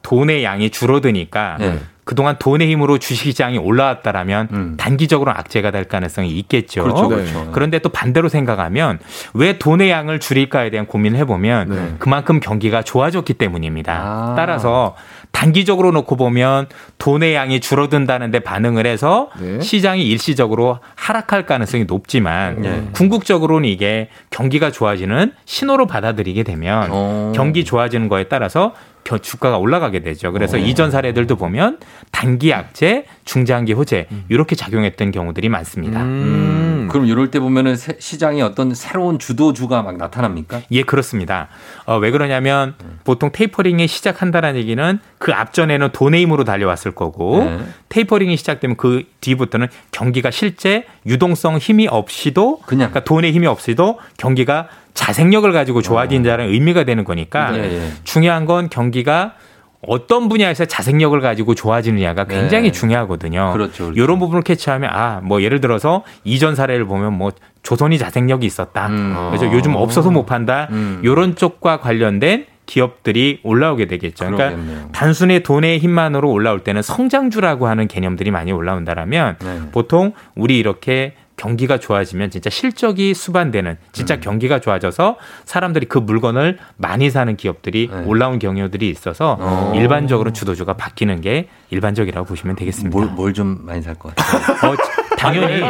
돈의 양이 줄어드니까 예. 그동안 돈의 힘으로 주식시장이 올라왔다라면 음. 단기적으로 악재가 될 가능성이 있겠죠. 그렇죠, 그렇죠. 그런데 또 반대로 생각하면 왜 돈의 양을 줄일까에 대한 고민을 해보면 네. 그만큼 경기가 좋아졌기 때문입니다. 아. 따라서 단기적으로 놓고 보면 돈의 양이 줄어든다는데 반응을 해서 네. 시장이 일시적으로 하락할 가능성이 높지만 네. 궁극적으로는 이게 경기가 좋아지는 신호로 받아들이게 되면 어. 경기 좋아지는 거에 따라서 겨- 주가가 올라가게 되죠. 그래서 이전 사례들도 보면 단기 악재, 중장기 호재 이렇게 작용했던 경우들이 많습니다. 음. 그럼 이럴 때 보면은 세- 시장이 어떤 새로운 주도주가 막 나타납니까? 예, 그렇습니다. 어, 왜 그러냐면 보통 테이퍼링이 시작한다는 얘기는 그 앞전에는 돈의 힘으로 달려왔을 거고 네. 테이퍼링이 시작되면 그 뒤부터는 경기가 실제 유동성 힘이 없이도 그냥. 그러니까 돈의 힘이 없이도 경기가 자생력을 가지고 좋아진다는 의미가 되는 거니까 예, 예. 중요한 건 경기가 어떤 분야에서 자생력을 가지고 좋아지느냐가 굉장히 네. 중요하거든요. 그렇죠, 그렇죠. 이런 부분을 캐치하면 아, 뭐 예를 들어서 이전 사례를 보면 뭐 조선이 자생력이 있었다. 음. 그래서 요즘 없어서 못 판다. 음. 이런 쪽과 관련된 기업들이 올라오게 되겠죠. 그러니까 그러겠네요. 단순히 돈의 힘만으로 올라올 때는 성장주라고 하는 개념들이 많이 올라온다라면 네. 보통 우리 이렇게 경기가 좋아지면 진짜 실적이 수반되는 진짜 음. 경기가 좋아져서 사람들이 그 물건을 많이 사는 기업들이 네. 올라온 경우들이 있어서 어. 일반적으로 주도주가 바뀌는 게 일반적이라고 보시면 되겠습니다. 뭘 좀 많이 살 것 같아요. 어, 당연히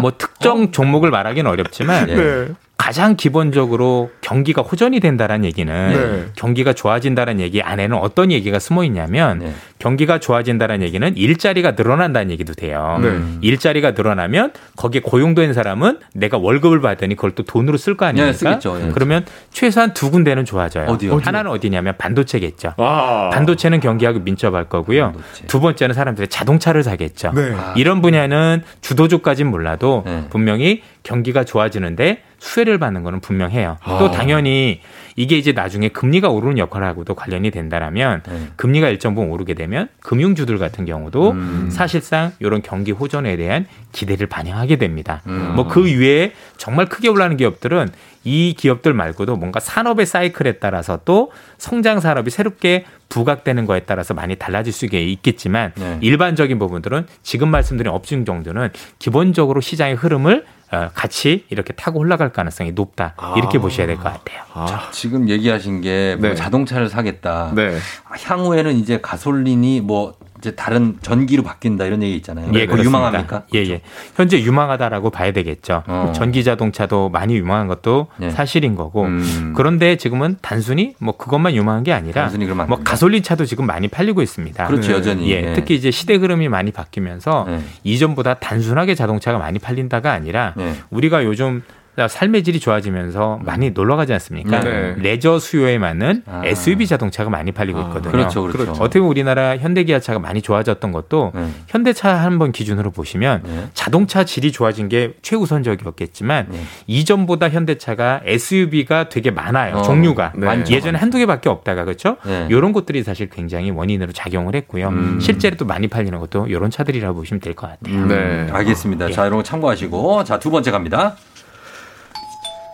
뭐 특정 종목을 말하기는 어렵지만 예. 네. 가장 기본적으로 경기가 호전이 된다는 얘기는 네. 경기가 좋아진다는 얘기 안에는 어떤 얘기가 숨어 있냐면 네. 경기가 좋아진다는 얘기는 일자리가 늘어난다는 얘기도 돼요. 네. 일자리가 늘어나면 거기에 고용된 사람은 내가 월급을 받으니 그걸 또 돈으로 쓸 거 아닙니까? 네, 쓰겠죠. 예. 그러면 최소한 두 군데는 좋아져요. 어디요? 하나는 어디냐면 반도체겠죠. 아. 반도체는 경기하고 민첩할 거고요. 반도체. 두 번째는 사람들이 자동차를 사겠죠. 네. 아. 이런 분야는 주도주까지는 몰라도 네. 분명히 경기가 좋아지는데 수혜를 받는 거는 분명해요. 아. 또 당연히 이게 이제 나중에 금리가 오르는 역할하고도 관련이 된다라면 네. 금리가 일정 부분 오르게 되면 금융주들 같은 경우도 음. 사실상 이런 경기 호전에 대한 기대를 반영하게 됩니다. 음. 뭐그 위에 정말 크게 올라가는 기업들은 이 기업들 말고도 뭔가 산업의 사이클에 따라서 또 성장 산업이 새롭게 부각되는 거에 따라서 많이 달라질 수 있겠지만 네. 일반적인 부분들은 지금 말씀드린 업종 정도는 기본적으로 시장의 흐름을 어, 같이 이렇게 타고 올라갈 가능성이 높다 이렇게 보셔야 될 것 같아요. 자, 지금 얘기하신 게뭐 네. 자동차를 사겠다. 네. 아, 향후에는 이제 가솔린이 뭐 이제 다른 전기로 바뀐다 이런 얘기 있잖아요. 예, 그렇습니다. 유망합니까? 예, 예. 현재 유망하다라고 봐야 되겠죠. 어. 전기 자동차도 많이 유망한 것도 예. 사실인 거고. 음. 그런데 지금은 단순히 뭐 그것만 유망한 게 아니라 단순히 그러면 안 뭐. 가솔린 차도 지금 많이 팔리고 있습니다. 그렇죠, 네. 여전히. 예, 예. 특히 이제 시대 흐름이 많이 바뀌면서 네. 이전보다 단순하게 자동차가 많이 팔린다가 아니라 네. 우리가 요즘 삶의 질이 좋아지면서 많이 놀러 가지 않습니까? 네. 레저 수요에 맞는 아. SUV 자동차가 많이 팔리고 있거든요. 그렇죠, 그렇죠. 어떻게 보면 우리나라 현대기아차가 많이 좋아졌던 것도 네. 현대차 한번 기준으로 보시면 네. 자동차 질이 좋아진 게 최우선적이었겠지만 네. 이전보다 현대차가 SUV가 되게 많아요. 어, 종류가 네. 예전에 한두 개밖에 없다가 그렇죠? 네. 이런 것들이 사실 굉장히 원인으로 작용을 했고요. 음. 실제로 또 많이 팔리는 것도 이런 차들이라고 보시면 될 것 같아요. 음, 네. 알겠습니다. 자, 이런 거 참고하시고 자, 두 번째 갑니다.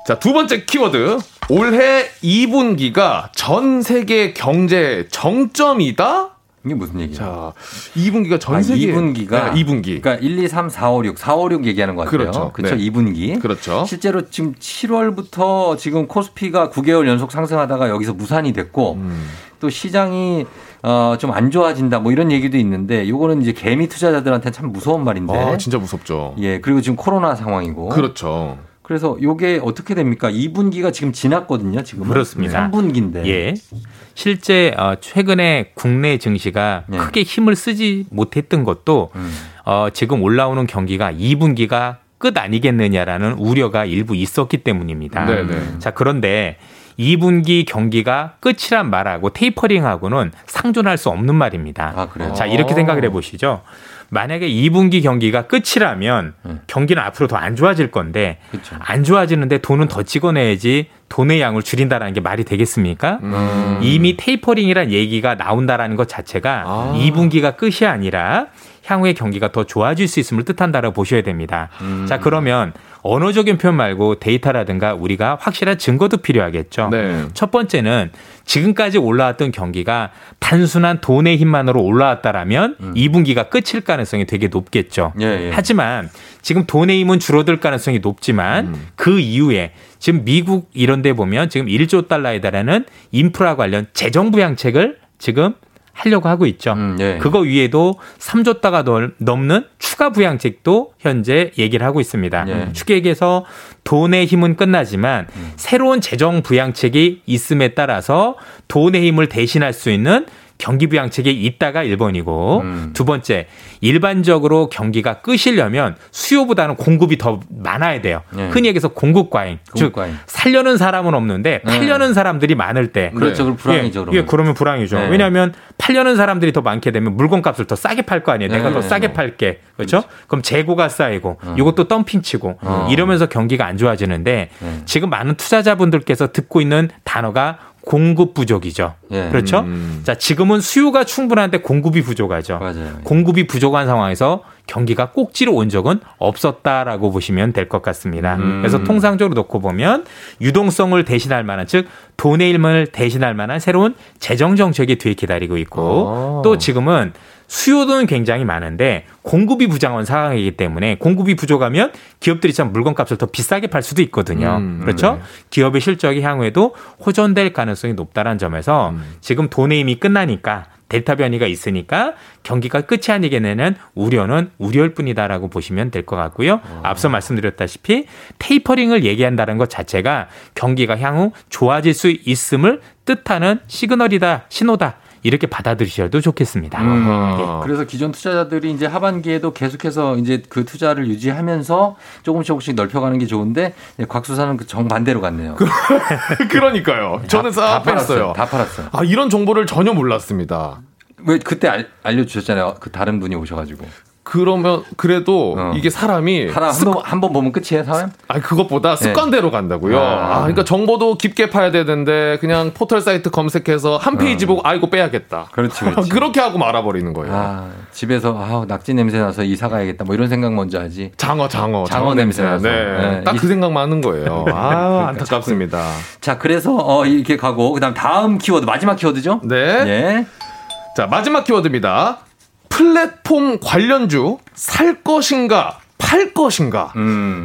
자, 두 번째 키워드. 올해 2분기가 전 세계 경제 정점이다? 이게 무슨 얘기야? 자, 2분기가 전 아, 세계 2분기가 네, 2분기. 그러니까 1, 2, 3, 4, 5, 6, 4, 5, 6 얘기하는 것 같아요. 그렇죠. 그렇죠. 네. 2분기. 그렇죠. 실제로 지금 7월부터 지금 코스피가 9개월 연속 상승하다가 여기서 무산이 됐고 음. 또 시장이 어, 좀 안 좋아진다 뭐 이런 얘기도 있는데 요거는 이제 개미 투자자들한테는 참 무서운 말인데. 아, 진짜 무섭죠. 예, 그리고 지금 코로나 상황이고. 그렇죠. 그래서 요게 어떻게 됩니까? 2분기가 지금 지났거든요, 지금. 그렇습니다. 3분기인데. 예. 실제 어, 최근에 국내 증시가 네. 크게 힘을 쓰지 못했던 것도 음. 어, 지금 올라오는 경기가 2분기가 끝 아니겠느냐라는 우려가 일부 있었기 때문입니다. 네네. 자, 그런데 2분기 경기가 끝이란 말하고 테이퍼링하고는 상존할 수 없는 말입니다. 아, 그래요? 자, 이렇게 생각을 해 보시죠. 만약에 2분기 경기가 끝이라면 경기는 앞으로 더 안 좋아질 건데 네. 그렇죠. 안 좋아지는데 돈은 더 찍어내야지 돈의 양을 줄인다라는 게 말이 되겠습니까? 음. 이미 테이퍼링이란 얘기가 나온다라는 것 자체가 2분기가 끝이 아니라 향후의 경기가 더 좋아질 수 있음을 뜻한다라고 보셔야 됩니다. 음. 자, 그러면 언어적인 표현 말고 데이터라든가 우리가 확실한 증거도 필요하겠죠. 네. 첫 번째는 지금까지 올라왔던 경기가 단순한 돈의 힘만으로 올라왔다라면 2분기가 끝일 가능성이 되게 높겠죠. 음. 예, 예. 하지만 지금 돈의 힘은 줄어들 가능성이 높지만 그 이후에 지금 미국 이런 데 보면 지금 1조 달러에 달하는 인프라 관련 재정 부양책을 지금 하려고 하고 있죠. 음, 예. 그거 위에도 3조 달러가 넘- 넘는 추가 부양책도 현재 얘기를 하고 있습니다. 예. 쉽게 얘기해서 돈의 힘은 끝나지만 음. 새로운 재정 부양책이 있음에 따라서 돈의 힘을 대신할 수 있는 경기 부양책이 있다가 1번이고 음. 두 번째 일반적으로 경기가 끄시려면 수요보다는 공급이 더 많아야 돼요. 네. 흔히 얘기해서 공급 과잉. 즉 공급 과잉. 살려는 사람은 없는데 네. 팔려는 사람들이 많을 때 그렇죠. 그럼 불황이죠, 예, 그러면. 예, 그러면 불황이죠. 네. 왜냐하면 팔려는 사람들이 더 많게 되면 물건값을 더 싸게 팔 거 아니에요. 내가 네. 더 싸게 팔게. 그렇죠? 그럼 재고가 쌓이고 이것도 덤핑치고 어. 이러면서 경기가 안 좋아지는데 네. 지금 많은 투자자분들께서 듣고 있는 단어가 공급 부족이죠. 예. 그렇죠? 음. 자, 지금은 수요가 충분한데 공급이 부족하죠. 맞아요. 공급이 부족한 상황에서 경기가 꼭지로 온 적은 없었다라고 보시면 될 것 같습니다. 음. 그래서 통상적으로 놓고 보면 유동성을 대신할 만한 즉 돈의 힘을 대신할 만한 새로운 재정 정책이 뒤에 기다리고 있고 어. 또 지금은 수요는 굉장히 많은데 공급이 부족한 상황이기 때문에 공급이 부족하면 기업들이 참 물건값을 더 비싸게 팔 수도 있거든요. 음, 그렇죠? 네. 기업의 실적이 향후에도 호전될 가능성이 높다는 점에서 음. 지금 돈의 힘이 끝나니까 델타 변이가 있으니까 경기가 끝이 아니겠는 우려는 우려일 뿐이다라고 보시면 될 것 같고요. 어. 앞서 말씀드렸다시피 테이퍼링을 얘기한다는 것 자체가 경기가 향후 좋아질 수 있음을 뜻하는 시그널이다, 신호다. 이렇게 받아들이셔도 좋겠습니다. 음. 그래서 기존 투자자들이 이제 하반기에도 계속해서 이제 그 투자를 유지하면서 조금씩 조금씩 넓혀가는 게 좋은데 네, 곽수사는 그 정반대로 갔네요. 그러니까요. 저는 다싹 뺐어요. 팔았어요. 다 팔았어요. 아, 이런 정보를 전혀 몰랐습니다. 왜 그때 알, 알려주셨잖아요. 그 다른 분이 오셔가지고. 그러면 그래도 이게 사람이 사람 한번 한 번 보면 끝이에요, 사람? 아니 그것보다 습관대로 간다고요. 아. 아, 그러니까 정보도 깊게 파야 되는데 그냥 포털 사이트 검색해서 한 페이지 보고 아 이거 빼야겠다. 그렇지, 그렇지. 그렇게 하고 말아버리는 거예요. 아, 집에서 아, 낙지 냄새 나서 이사 가야겠다. 뭐 이런 생각 먼저 하지. 장어, 장어, 장어 냄새 나서. 네, 딱 이- 그 생각 많은 거예요. 아, 그러니까 안타깝습니다. 자, 그래서 어, 이렇게 가고 그다음 다음 키워드 마지막 키워드죠? 네. 예. 자, 마지막 키워드입니다. 플랫폼 관련주 살 것인가 팔 것인가.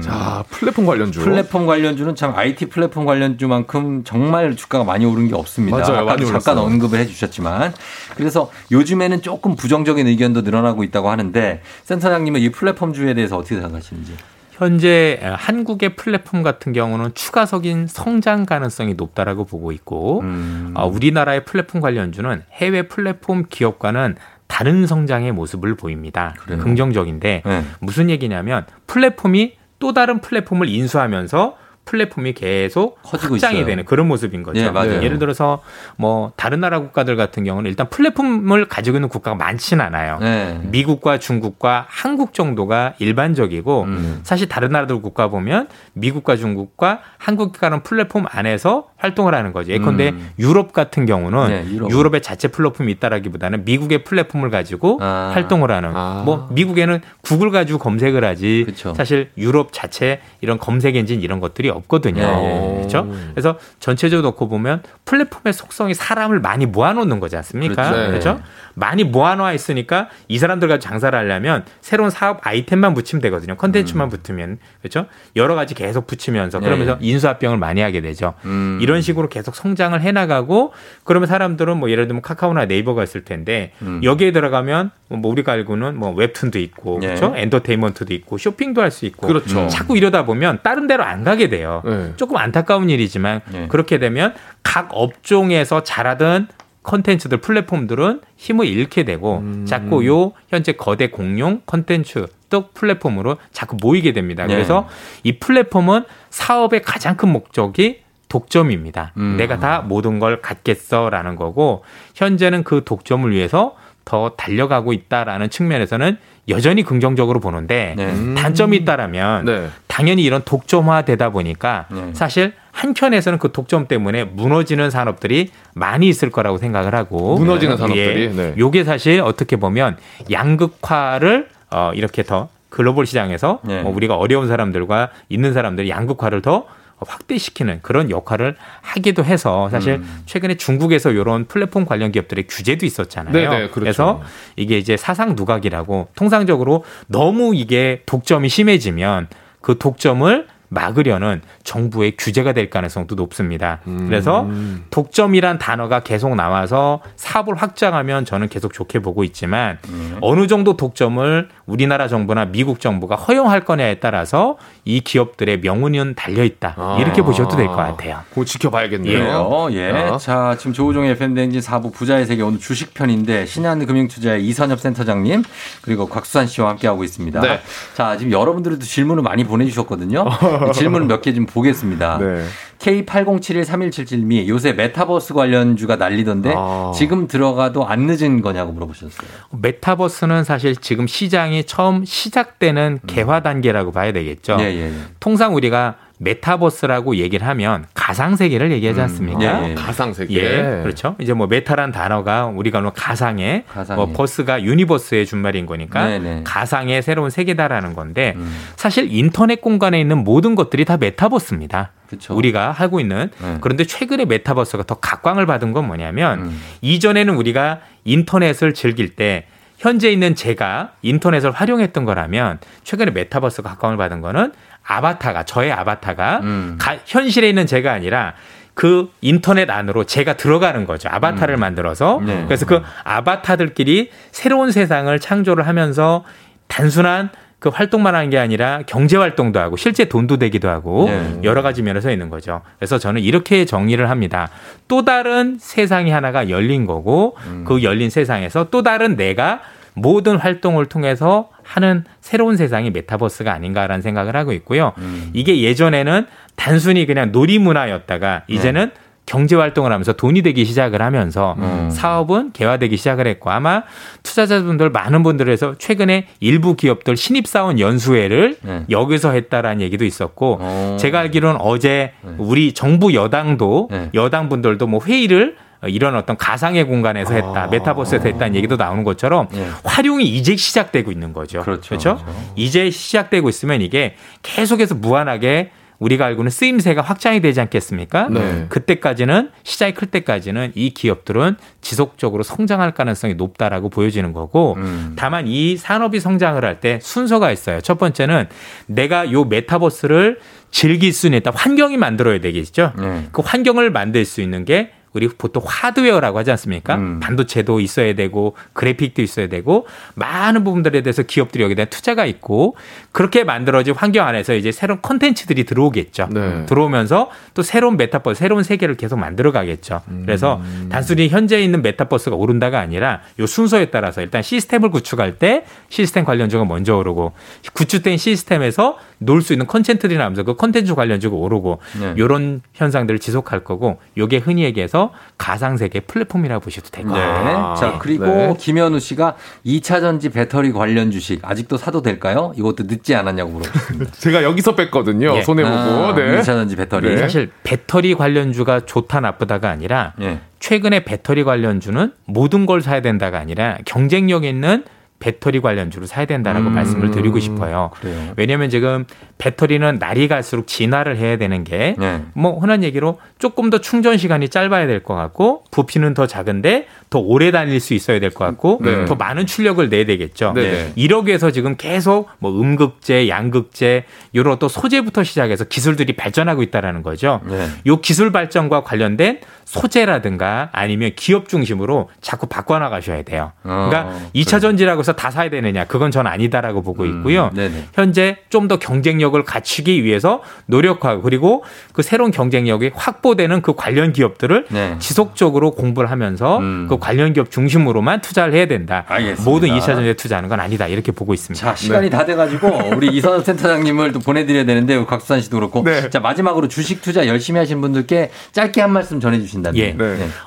자, 플랫폼 관련주. 음. 플랫폼 관련주는 참 IT 플랫폼 관련주만큼 정말 주가가 많이 오른 게 없습니다. 맞아요. 많이 잠깐 올랐어요. 언급을 해 주셨지만 그래서 요즘에는 조금 부정적인 의견도 늘어나고 있다고 하는데 센터장님은 이 플랫폼주에 대해서 어떻게 생각하시는지? 현재 한국의 플랫폼 같은 경우는 추가적인 성장 가능성이 높다라고 보고 있고 음. 어, 우리나라의 플랫폼 관련주는 해외 플랫폼 기업과는 다른 성장의 모습을 보입니다. 긍정적인데 네. 무슨 얘기냐면 플랫폼이 또 다른 플랫폼을 인수하면서 플랫폼이 계속 커지고 확장이 있어요. 되는 그런 모습인 거죠. 예, 맞아요. 예를 들어서 뭐 다른 나라 국가들 같은 경우는 일단 플랫폼을 가지고 있는 국가가 많지는 않아요. 네. 미국과 중국과 한국 정도가 일반적이고 음. 사실 다른 나라들 국가 보면 미국과 중국과 한국과는 플랫폼 안에서 활동을 하는 거죠. 예컨대 음. 유럽 같은 경우는 네, 유럽은. 유럽 의 자체 플랫폼이 있다라기보다는 미국의 플랫폼을 가지고 아. 활동을 하는 뭐 미국에는 구글 가지고 검색을 하지 사실 유럽 자체 이런 검색 엔진 이런 것들이 없거든요. 예, 예. 그렇죠? 그래서 전체적으로 놓고 보면 플랫폼의 속성이 사람을 많이 모아놓는 거지 않습니까? 그렇죠. 그렇죠? 많이 모아놓아 있으니까 이 사람들 가지고 장사를 하려면 새로운 사업 아이템만 붙이면 되거든요. 컨텐츠만 붙으면 그렇죠? 여러 가지 계속 붙이면서 네. 그러면서 인수합병을 많이 하게 되죠. 음. 이런 식으로 계속 성장을 해나가고 그러면 사람들은 뭐 예를 들면 카카오나 네이버가 있을 텐데 음. 여기에 들어가면 뭐 우리가 알고는 뭐 웹툰도 있고 예. 그렇죠? 엔터테인먼트도 있고 쇼핑도 할 수 있고 그렇죠. 자꾸 이러다 보면 다른 데로 안 가게 돼요. 네. 조금 안타까운 일이지만 예. 그렇게 되면 각 업종에서 잘하던 컨텐츠들 플랫폼들은 힘을 잃게 되고 음. 자꾸 요 현재 거대 공룡 컨텐츠 또 플랫폼으로 자꾸 모이게 됩니다. 네. 그래서 이 플랫폼은 사업의 가장 큰 목적이 독점입니다. 음. 내가 다 모든 걸 갖겠어라는 거고 현재는 그 독점을 위해서 더 달려가고 있다라는 측면에서는 여전히 긍정적으로 보는데 네. 단점이 있다라면 네. 당연히 이런 독점화 되다 보니까 네. 사실 한켠에서는 그 독점 때문에 무너지는 산업들이 많이 있을 거라고 생각을 하고 무너지는 예, 산업들이, 네. 요게 사실 어떻게 보면 양극화를 어, 이렇게 더 글로벌 시장에서 네. 어, 우리가 어려운 사람들과 있는 사람들이 양극화를 더 확대시키는 그런 역할을 하기도 해서 사실 음. 최근에 중국에서 이런 플랫폼 관련 기업들의 규제도 있었잖아요. 네네, 그렇죠. 그래서 이게 이제 사상 누각이라고 통상적으로 너무 이게 독점이 심해지면 그 독점을 막으려는 정부의 규제가 될 가능성도 높습니다. 음. 그래서 독점이란 단어가 계속 나와서 사업을 확장하면 저는 계속 좋게 보고 있지만 음. 어느 정도 독점을 우리나라 정부나 미국 정부가 허용할 거냐에 따라서 이 기업들의 명운은 달려 있다. 이렇게 보셔도 될 것 같아요. 그거 지켜봐야겠네요. 예. 어. 자, 지금 조우종의 FM대행진 4부 부자의 세계 오늘 주식 편인데 신한금융투자의 이선엽 센터장님 그리고 곽수산 씨와 함께 하고 있습니다. 네. 자, 지금 여러분들도 질문을 많이 보내주셨거든요. 질문 몇 개 좀 보겠습니다. 네. K80713177님이 요새 메타버스 관련주가 난리던데 아. 지금 들어가도 안 늦은 거냐고 물어보셨어요. 메타버스는 사실 지금 시장이 처음 시작되는 개화 단계라고 봐야 되겠죠. 음. 예, 예, 예. 통상 우리가 메타버스라고 얘기를 하면 가상 세계를 얘기하지 않습니까? 예, 예. 가상 세계. 예, 그렇죠. 이제 뭐 메타란 단어가 우리가 뭐 가상의 가상의. 뭐 버스가 유니버스의 준말인 거니까 네, 네. 가상의 새로운 세계다라는 건데 음. 사실 인터넷 공간에 있는 모든 것들이 다 메타버스입니다. 그쵸. 우리가 하고 있는 네. 그런데 최근에 메타버스가 더 각광을 받은 건 뭐냐면 음. 이전에는 우리가 인터넷을 즐길 때 현재 있는 제가 인터넷을 활용했던 거라면 최근에 메타버스가 각광을 받은 거는 아바타가 저의 아바타가 음. 가- 현실에 있는 제가 아니라 그 인터넷 안으로 제가 들어가는 거죠. 아바타를 만들어서. 네. 그래서 그 아바타들끼리 새로운 세상을 창조를 하면서 단순한 그 활동만 하는 게 아니라 경제 활동도 하고 실제 돈도 되기도 하고 네. 여러 가지 면에서 있는 거죠. 그래서 저는 이렇게 정리를 합니다. 또 다른 세상이 하나가 열린 거고 음. 그 열린 세상에서 또 다른 내가 모든 활동을 통해서 하는 새로운 세상이 메타버스가 아닌가라는 생각을 하고 있고요. 음. 이게 예전에는 단순히 그냥 놀이 문화였다가 이제는 경제 활동을 하면서 돈이 되기 시작을 하면서 사업은 개화되기 시작을 했고 아마 투자자분들 많은 분들에서 최근에 일부 기업들 신입사원 연수회를 여기서 했다라는 얘기도 있었고 제가 알기로는 어제 우리 정부 여당도 여당 분들도 뭐 회의를 이런 어떤 가상의 공간에서 했다, 메타버스에서 했다는 얘기도 나오는 것처럼 활용이 이제 시작되고 있는 거죠. 그렇죠. 이제 시작되고 있으면 이게 계속해서 무한하게 우리가 알고는 쓰임새가 확장이 되지 않겠습니까? 네. 그때까지는 시장이 클 때까지는 이 기업들은 지속적으로 성장할 가능성이 높다라고 보여지는 거고 다만 이 산업이 성장을 할 때 순서가 있어요. 첫 번째는 내가 요 메타버스를 즐길 수는 있다. 환경이 만들어야 되겠죠. 그 환경을 만들 수 있는 게 우리 보통 하드웨어라고 하지 않습니까? 반도체도 있어야 되고 그래픽도 있어야 되고 많은 부분들에 대해서 기업들이 여기다 투자가 있고 그렇게 만들어진 환경 안에서 이제 새로운 컨텐츠들이 들어오겠죠. 들어오면서 또 새로운 메타버스, 새로운 세계를 계속 만들어 가겠죠. 그래서 단순히 현재 있는 메타버스가 오른다가 아니라 요 순서에 따라서 일단 시스템을 구축할 때 시스템 관련주가 먼저 오르고 구축된 시스템에서 놀 수 있는 컨텐츠들이 나오면서 그 컨텐츠 관련주가 오르고 네. 요런 현상들을 지속할 거고 요게 흔히 얘기해서 가상세계 플랫폼이라고 보셔도 될것 네. 같아요. 자, 그리고 김현우 씨가 2차 전지 배터리 관련 주식 아직도 사도 될까요? 이것도 늦지 않았냐고 물어봤습니다. 제가 여기서 뺐거든요. 예. 손해 보고. 아, 네. 2차 전지 배터리. 네. 사실 배터리 관련주가 좋다 나쁘다가 아니라 예. 최근에 배터리 관련주는 모든 걸 사야 된다가 아니라 경쟁력 있는 배터리 관련주를 사야 된다라고 음, 말씀을 드리고 싶어요. 그래요. 왜냐하면 지금 배터리는 날이 갈수록 진화를 해야 되는 게뭐 네. 흔한 얘기로 조금 더 충전 시간이 짧아야 될 것 같고 부피는 더 작은데 더 오래 다닐 수 있어야 될 것 같고 네. 더 많은 출력을 내야 되겠죠. 네네. 이러기 위해서 지금 계속 뭐 음극재, 양극재 이런 또 소재부터 시작해서 기술들이 발전하고 있다라는 거죠. 네. 요 기술 발전과 관련된 소재라든가 아니면 기업 중심으로 자꾸 바꿔나가셔야 돼요. 그러니까 어, 이 2차 전지라고 해서 다 사야 되느냐? 그건 전 아니다라고 보고 있고요. 음. 현재 좀 더 경쟁력을 갖추기 위해서 노력하고 그리고 그 새로운 경쟁력이 확보되는 그 관련 기업들을 네. 지속적으로 공부를 하면서 그 관련 기업 중심으로만 투자를 해야 된다. 음. 알겠습니다. 모든 2차 전지에 투자하는 건 아니다. 이렇게 보고 있습니다. 자, 시간이 다 돼가지고 우리 이선호 센터장님을 또 보내드려야 되는데 곽수산 씨도 그렇고. 네. 자, 마지막으로 주식 투자 열심히 하신 분들께 짧게 한 말씀 전해주신다면. 예.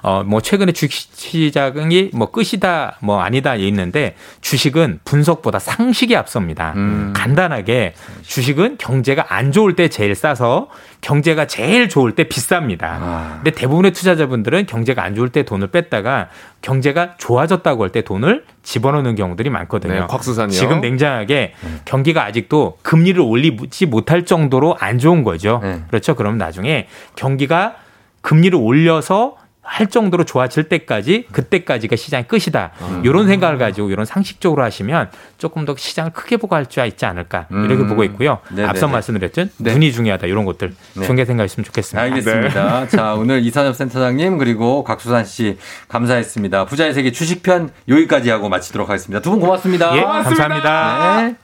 어, 뭐, 최근에 주식 시장이 뭐 끝이다, 뭐 아니다 있는데 주 식은 분석보다 상식이 앞섭니다. 음. 간단하게 주식은 경제가 안 좋을 때 제일 싸서 경제가 제일 좋을 때 비쌉니다. 아. 근데 대부분의 투자자분들은 경제가 안 좋을 때 돈을 뺐다가 경제가 좋아졌다고 할 때 돈을 집어넣는 경우들이 많거든요. 네, 곽수산이요. 지금 냉정하게 경기가 아직도 금리를 올리지 못할 정도로 안 좋은 거죠. 네. 그렇죠. 그럼 나중에 경기가 금리를 올려서 할 정도로 좋아질 때까지 그때까지가 시장의 끝이다. 음. 이런 생각을 가지고 이런 상식적으로 하시면 조금 더 시장을 크게 보고 할수 있지 않을까 이렇게 음. 보고 있고요. 네네네. 앞서 말씀드렸던 네. 눈이 중요하다 이런 것들 네. 중요하게 생각했으면 좋겠습니다. 알겠습니다. 네. 자, 오늘 이산엽 센터장님 그리고 곽수산 씨 감사했습니다. 부자의 세계 주식편 여기까지 하고 마치도록 하겠습니다. 두 분 고맙습니다. 예, 감사합니다. 네.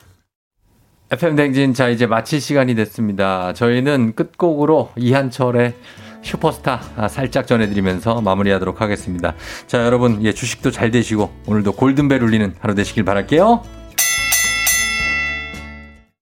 FM 댕진 자 이제 마칠 시간이 됐습니다. 저희는 끝곡으로 이한철의 슈퍼스타 아, 살짝 전해드리면서 마무리하도록 하겠습니다. 자 여러분 예 주식도 잘 되시고 오늘도 골든벨 울리는 하루 되시길 바랄게요.